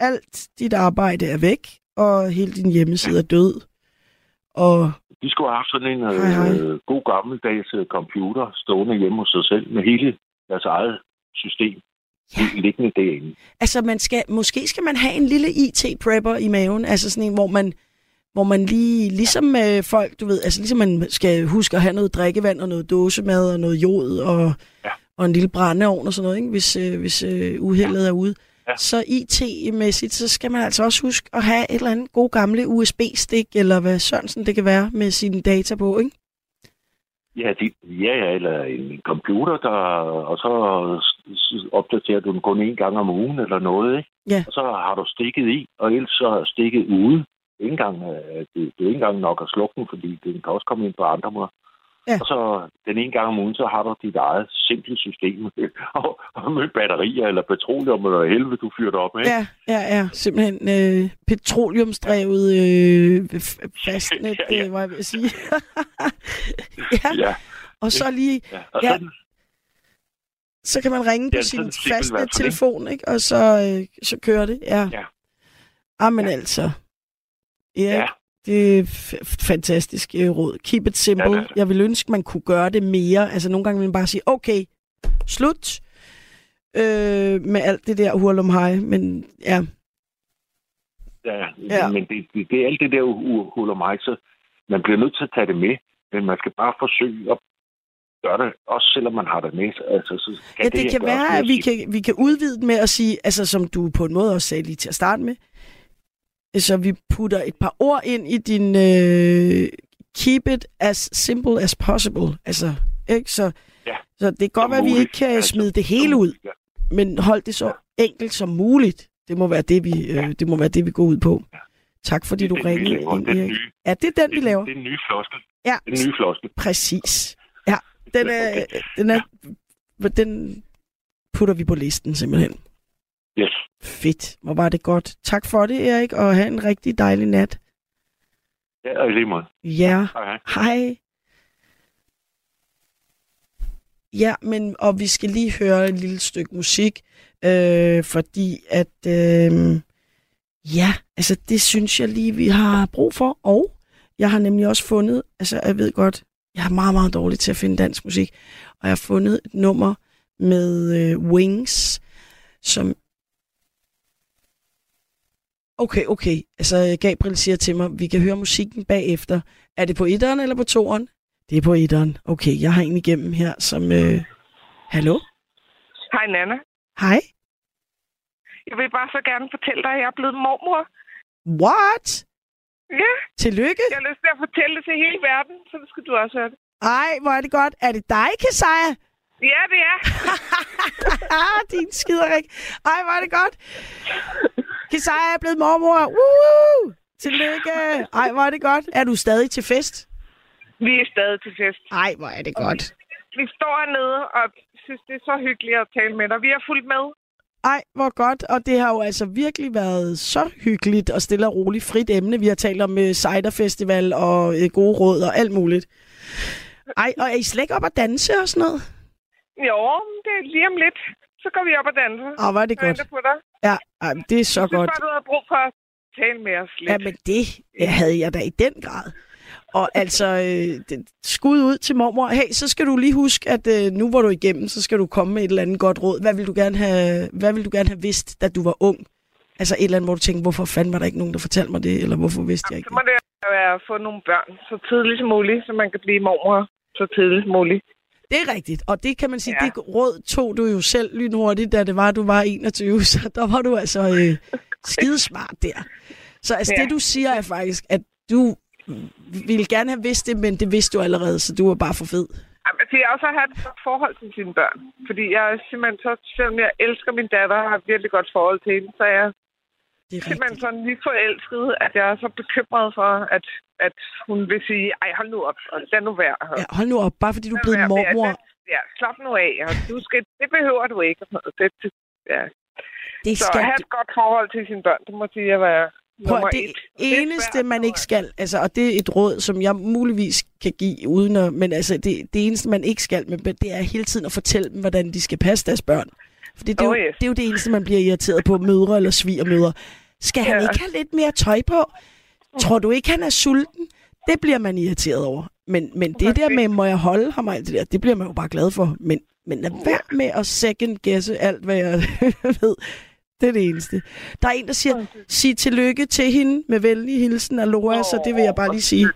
Speaker 3: alt dit arbejde er væk, og hele din hjemmeside er død. Og
Speaker 6: De skulle have haft sådan en
Speaker 3: Hej, hej.
Speaker 6: øh, god gammeldags øh, computer stående hjemme hos sig selv med hele deres eget system
Speaker 3: Ja.
Speaker 6: liggende derinde.
Speaker 3: altså, man skal, måske skal man have en lille IT-prepper i maven, altså sådan en, hvor man, hvor man lige, ligesom øh, folk, du ved, altså ligesom man skal huske at have noget drikkevand og noget dåsemad og noget jod og,
Speaker 6: Ja.
Speaker 3: og en lille brændeovn og sådan noget, ikke? hvis, øh, hvis øh, uheldet er ude.
Speaker 6: Ja.
Speaker 3: Så IT-mæssigt, så skal man altså også huske at have et eller andet god gamle USB-stik, eller hvad Sørensen det kan være, med sine data på, ikke?
Speaker 6: Ja, de, ja, ja, eller en computer, der, og så opdaterer du den kun en gang om ugen eller noget, ikke?
Speaker 3: Ja.
Speaker 6: Og så har du stikket i, og ellers så stikket ude. Ikke engang, øh, det, det er ikke engang nok at slukke den, fordi den kan også komme ind på andre måder.
Speaker 3: Ja.
Speaker 6: Og så den ene gang om ugen, så har du dit eget simple system (laughs) og, og med batterier eller petroleum eller helvede, du fyrer det op med. ikke?
Speaker 3: Ja, ja, ja. Simpelthen øh, petroleumsdrevet øh, fastnet, (laughs)
Speaker 6: Ja, ja.
Speaker 3: øh, var jeg ved at sige. (laughs) ja,
Speaker 6: ja.
Speaker 3: og så lige,
Speaker 6: ja. Og
Speaker 3: Ja.
Speaker 6: sådan,
Speaker 3: så kan man ringe
Speaker 6: Ja,
Speaker 3: på sin
Speaker 6: fald,
Speaker 3: fastnet-telefon, ikke? Og så, øh, så kører det, ja.
Speaker 6: Ja.
Speaker 3: Ah, men
Speaker 6: Ja.
Speaker 3: altså, Erik,
Speaker 6: Ja.
Speaker 3: Det er fantastisk øh, råd. Keep it simple.
Speaker 6: Ja, det det.
Speaker 3: Jeg vil ønske, man kunne gøre det mere. Altså nogle gange vil man bare sige, okay, slut øh, med alt det der hurlum hej. Men ja,
Speaker 6: Ja,
Speaker 3: Ja.
Speaker 6: men det, det, det er alt det der og mig, så man bliver nødt til at tage det med, men man skal bare forsøge at gøre det, også selvom man har det med. Altså, så kan
Speaker 3: ja det
Speaker 6: her
Speaker 3: kan være, at vi kan, vi kan udvide det med at sige, altså som du på en måde også sagde lige til at starte med, så vi putter et par ord ind i din øh, keep it as simple as possible. Altså, ikke? Så,
Speaker 6: Ja.
Speaker 3: så det kan godt være, at vi ikke kan
Speaker 6: Altså,
Speaker 3: smide det hele ud.
Speaker 6: Ja.
Speaker 3: men hold det så enkelt som muligt. Det må være det, vi, øh, det må være det, vi går ud på. Tak fordi
Speaker 6: Det
Speaker 3: du
Speaker 6: den, vi
Speaker 3: ringede ind, Erik.
Speaker 6: nye,
Speaker 3: Ja, det er den, vi
Speaker 6: det,
Speaker 3: laver.
Speaker 6: det er den nye floskel.
Speaker 3: Ja,
Speaker 6: Den nye floskel.
Speaker 3: præcis. Ja, den er,
Speaker 6: Okay.
Speaker 3: den er, den putter vi på listen simpelthen.
Speaker 6: Yes.
Speaker 3: Fedt. Hvor var det godt. Tak for det, Erik, og have en rigtig dejlig nat.
Speaker 6: Ja, og i lige måde.
Speaker 3: Ja.
Speaker 6: Hej, hej.
Speaker 3: Ja, men og vi skal lige høre et lille stykke musik, øh, fordi at øh, ja, altså det synes jeg lige vi har brug for, og jeg har nemlig også fundet, altså jeg ved godt, jeg er meget meget dårlig til at finde dansk musik, og jeg har fundet et nummer med øh, Wings, som Okay, okay. Altså, Gabriel siger til mig, vi kan høre musikken bagefter. Er det på etteren eller på toeren? Det er på etteren. Okay, jeg har en igennem her, som... Øh... Hallo?
Speaker 7: Hej Nana.
Speaker 3: Hej?
Speaker 7: Jeg vil bare så gerne fortælle dig, at jeg er blevet mormor.
Speaker 3: What?
Speaker 7: Ja,
Speaker 3: Tillykke?
Speaker 7: jeg har lyst til at fortælle det til hele verden, så skal du også høre det.
Speaker 3: Ej, hvor er det godt. Er det dig, Kesaja?
Speaker 7: Ja, det er. (laughs)
Speaker 3: din skiderik. Ej, hvor er det godt. Kesaja er blevet mormor. Woo! Tillykke. Ej, hvor er det godt. Er du stadig til fest?
Speaker 7: Vi er stadig til fest.
Speaker 3: Ej, hvor er det godt.
Speaker 7: Vi står hernede og synes, det er så hyggeligt at tale med dig. Vi har fulgt med.
Speaker 3: Ej, hvor godt. Og det har jo altså virkelig været så hyggeligt og stille og roligt frit emne. Vi har talt om uh, ciderfestival og uh, gode råd og alt muligt. Ej, og er I slet ikke op at danse og sådan noget?
Speaker 7: Jo, det er lige om lidt. Så går vi op og danser.
Speaker 3: Åh, hvor er det godt.
Speaker 7: på dig.
Speaker 3: Ja, ej, det er så
Speaker 7: Jeg synes
Speaker 3: godt.
Speaker 7: bare, du har brug for at tale med os lidt.
Speaker 3: Ja, men det havde jeg da i den grad. Og altså, øh, det, skud ud til mormor. Hey, så skal du lige huske, at øh, nu hvor du er igennem, så skal du komme med et eller andet godt råd. Hvad vil du gerne have, hvad vil du gerne have vidst, da du var ung? Altså et eller andet, hvor du tænkte, hvorfor fanden var der ikke nogen, der fortalte mig det? Eller hvorfor vidste jeg ikke
Speaker 7: Så må
Speaker 3: det?
Speaker 7: det være at få nogle børn så tidligt som muligt, så man kan blive mormor så tidligt som muligt.
Speaker 3: Det er rigtigt. Og det kan man sige,
Speaker 7: Ja.
Speaker 3: det råd tog du jo selv lynhurtigt, da det var, du var 21. (laughs) Så der var du altså øh, skidesmart der. Så altså
Speaker 7: Ja.
Speaker 3: det, du siger er faktisk, at du ville gerne have vidst det, men det vidste du allerede, så du var bare for fed.
Speaker 7: Jamen, altså, jeg også har haft et forhold til sine børn. Fordi jeg er simpelthen så, selvom jeg elsker min datter og har et virkelig godt forhold til hende, så er jeg
Speaker 3: Det er
Speaker 7: simpelthen sådan lige forelsket, at jeg er så bekymret for, at, at hun vil sige, ej, hold nu op, og lad nu være.
Speaker 3: Ja, hold nu op, bare fordi du er blevet mormor.
Speaker 7: at- Ja, slap nu af, og du skal, det behøver du ikke. og. Det, det, ja.
Speaker 3: Det
Speaker 7: Så
Speaker 3: skal
Speaker 7: at have et godt forhold til sine børn, det må sige at være
Speaker 3: Prøv, det
Speaker 7: et.
Speaker 3: eneste, man ikke skal, altså, og det er et råd, som jeg muligvis kan give uden at, men altså, det, det eneste, man ikke skal, men det er hele tiden at fortælle dem, hvordan de skal passe deres børn. For det, er jo,
Speaker 7: Oh, yes.
Speaker 3: det er jo det eneste, man bliver irriteret på, mødre eller svigermødre. Skal han
Speaker 7: Ja.
Speaker 3: ikke have lidt mere tøj på? Tror du ikke, han er sulten? Det bliver man irriteret over. Men, men det der med, må jeg holde ham det der, det bliver man jo bare glad for. Men, men lad være med at second guesse alt, hvad jeg (laughs) ved. Det er det eneste. Der er en, der siger, sig tillykke til hende med venlig hilsen Aloha, så det vil jeg bare lige sige.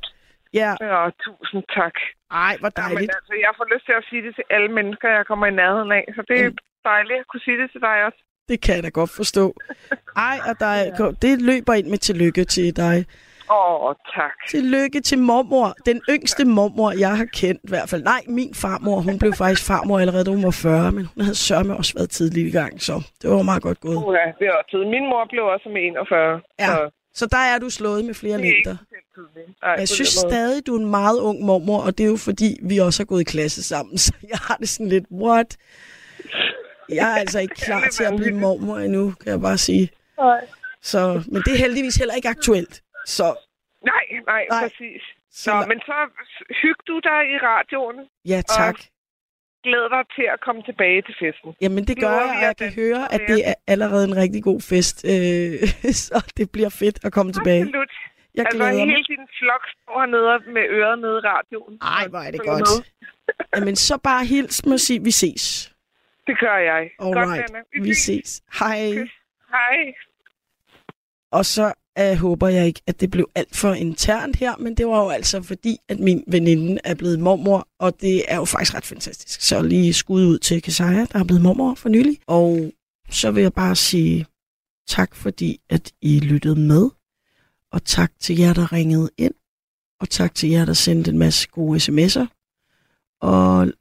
Speaker 3: Ja,
Speaker 7: Ja, tusind tak.
Speaker 3: ej, hvor dejligt.
Speaker 7: altså, jeg får lyst til at sige det til alle mennesker, jeg kommer i nærheden af. Så det
Speaker 3: Mm.
Speaker 7: Dejligt at kunne sige det til dig også.
Speaker 3: Det kan jeg da godt forstå. Ej, og der er, (laughs) det løber ind med tillykke til dig.
Speaker 7: Åh, oh, tak.
Speaker 3: Tillykke til mormor. Den yngste mormor, jeg har kendt i hvert fald. Nej, min farmor, hun blev faktisk farmor allerede, da hun var 40, men hun havde sørme også været tidligt i gang, så det var meget godt gået.
Speaker 7: Uh, det er også tid. Min mor blev også med 41.
Speaker 3: Ja,
Speaker 7: så
Speaker 3: Så der er du slået med flere
Speaker 7: det er
Speaker 3: længder.
Speaker 7: Ej,
Speaker 3: Jeg synes stadig, du er en meget ung mormor, og det er jo fordi, vi også har gået i klasse sammen, (laughs) så jeg har det sådan lidt, what? Jeg er altså ikke klar til at blive mormor endnu, kan jeg bare sige.
Speaker 7: Nej.
Speaker 3: Så, men det er heldigvis heller ikke aktuelt. Så,
Speaker 7: Nej, nej,
Speaker 3: Nej.
Speaker 7: præcis.
Speaker 3: så
Speaker 7: Nå, men så hyg du dig i radioen.
Speaker 3: ja, tak.
Speaker 7: Glæd dig til at komme tilbage til festen.
Speaker 3: Jamen, det gør jeg, og jeg
Speaker 7: at
Speaker 3: kan høre, at det er allerede en rigtig god fest. Øh, (laughs) så det bliver fedt at komme tilbage.
Speaker 7: Absolut.
Speaker 3: Jeg
Speaker 7: Altså,
Speaker 3: glæder mig.
Speaker 7: hele din flok står hernede med øret nede i radioen.
Speaker 3: Ej, hvor er det godt.
Speaker 7: med.
Speaker 3: Jamen, så bare hils mig og sig, vi ses.
Speaker 7: Det gør jeg. Godt,
Speaker 3: Alright,
Speaker 7: Nana.
Speaker 3: vi ses. Hej.
Speaker 7: Hej.
Speaker 3: Og så uh, håber jeg ikke, at det blev alt for internt her, men det var jo altså fordi, at min veninde er blevet mormor, og det er jo faktisk ret fantastisk. Så lige skud ud til Kesaja, der er blevet mormor for nylig. Og så vil jeg bare sige tak, fordi at I lyttede med, og tak til jer, der ringede ind, og tak til jer, der sendte en masse gode sms'er. Og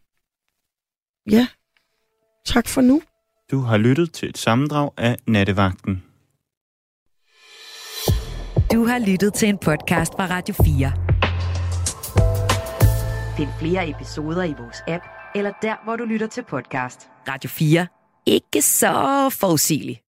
Speaker 3: ja, tak for nu.
Speaker 8: Du har lyttet til et sammendrag af Nattevagten.
Speaker 2: Du har lyttet til en podcast fra Radio 4. Find flere episoder i vores app, eller der, hvor du lytter til podcast. Radio 4. Ikke så forudsigeligt.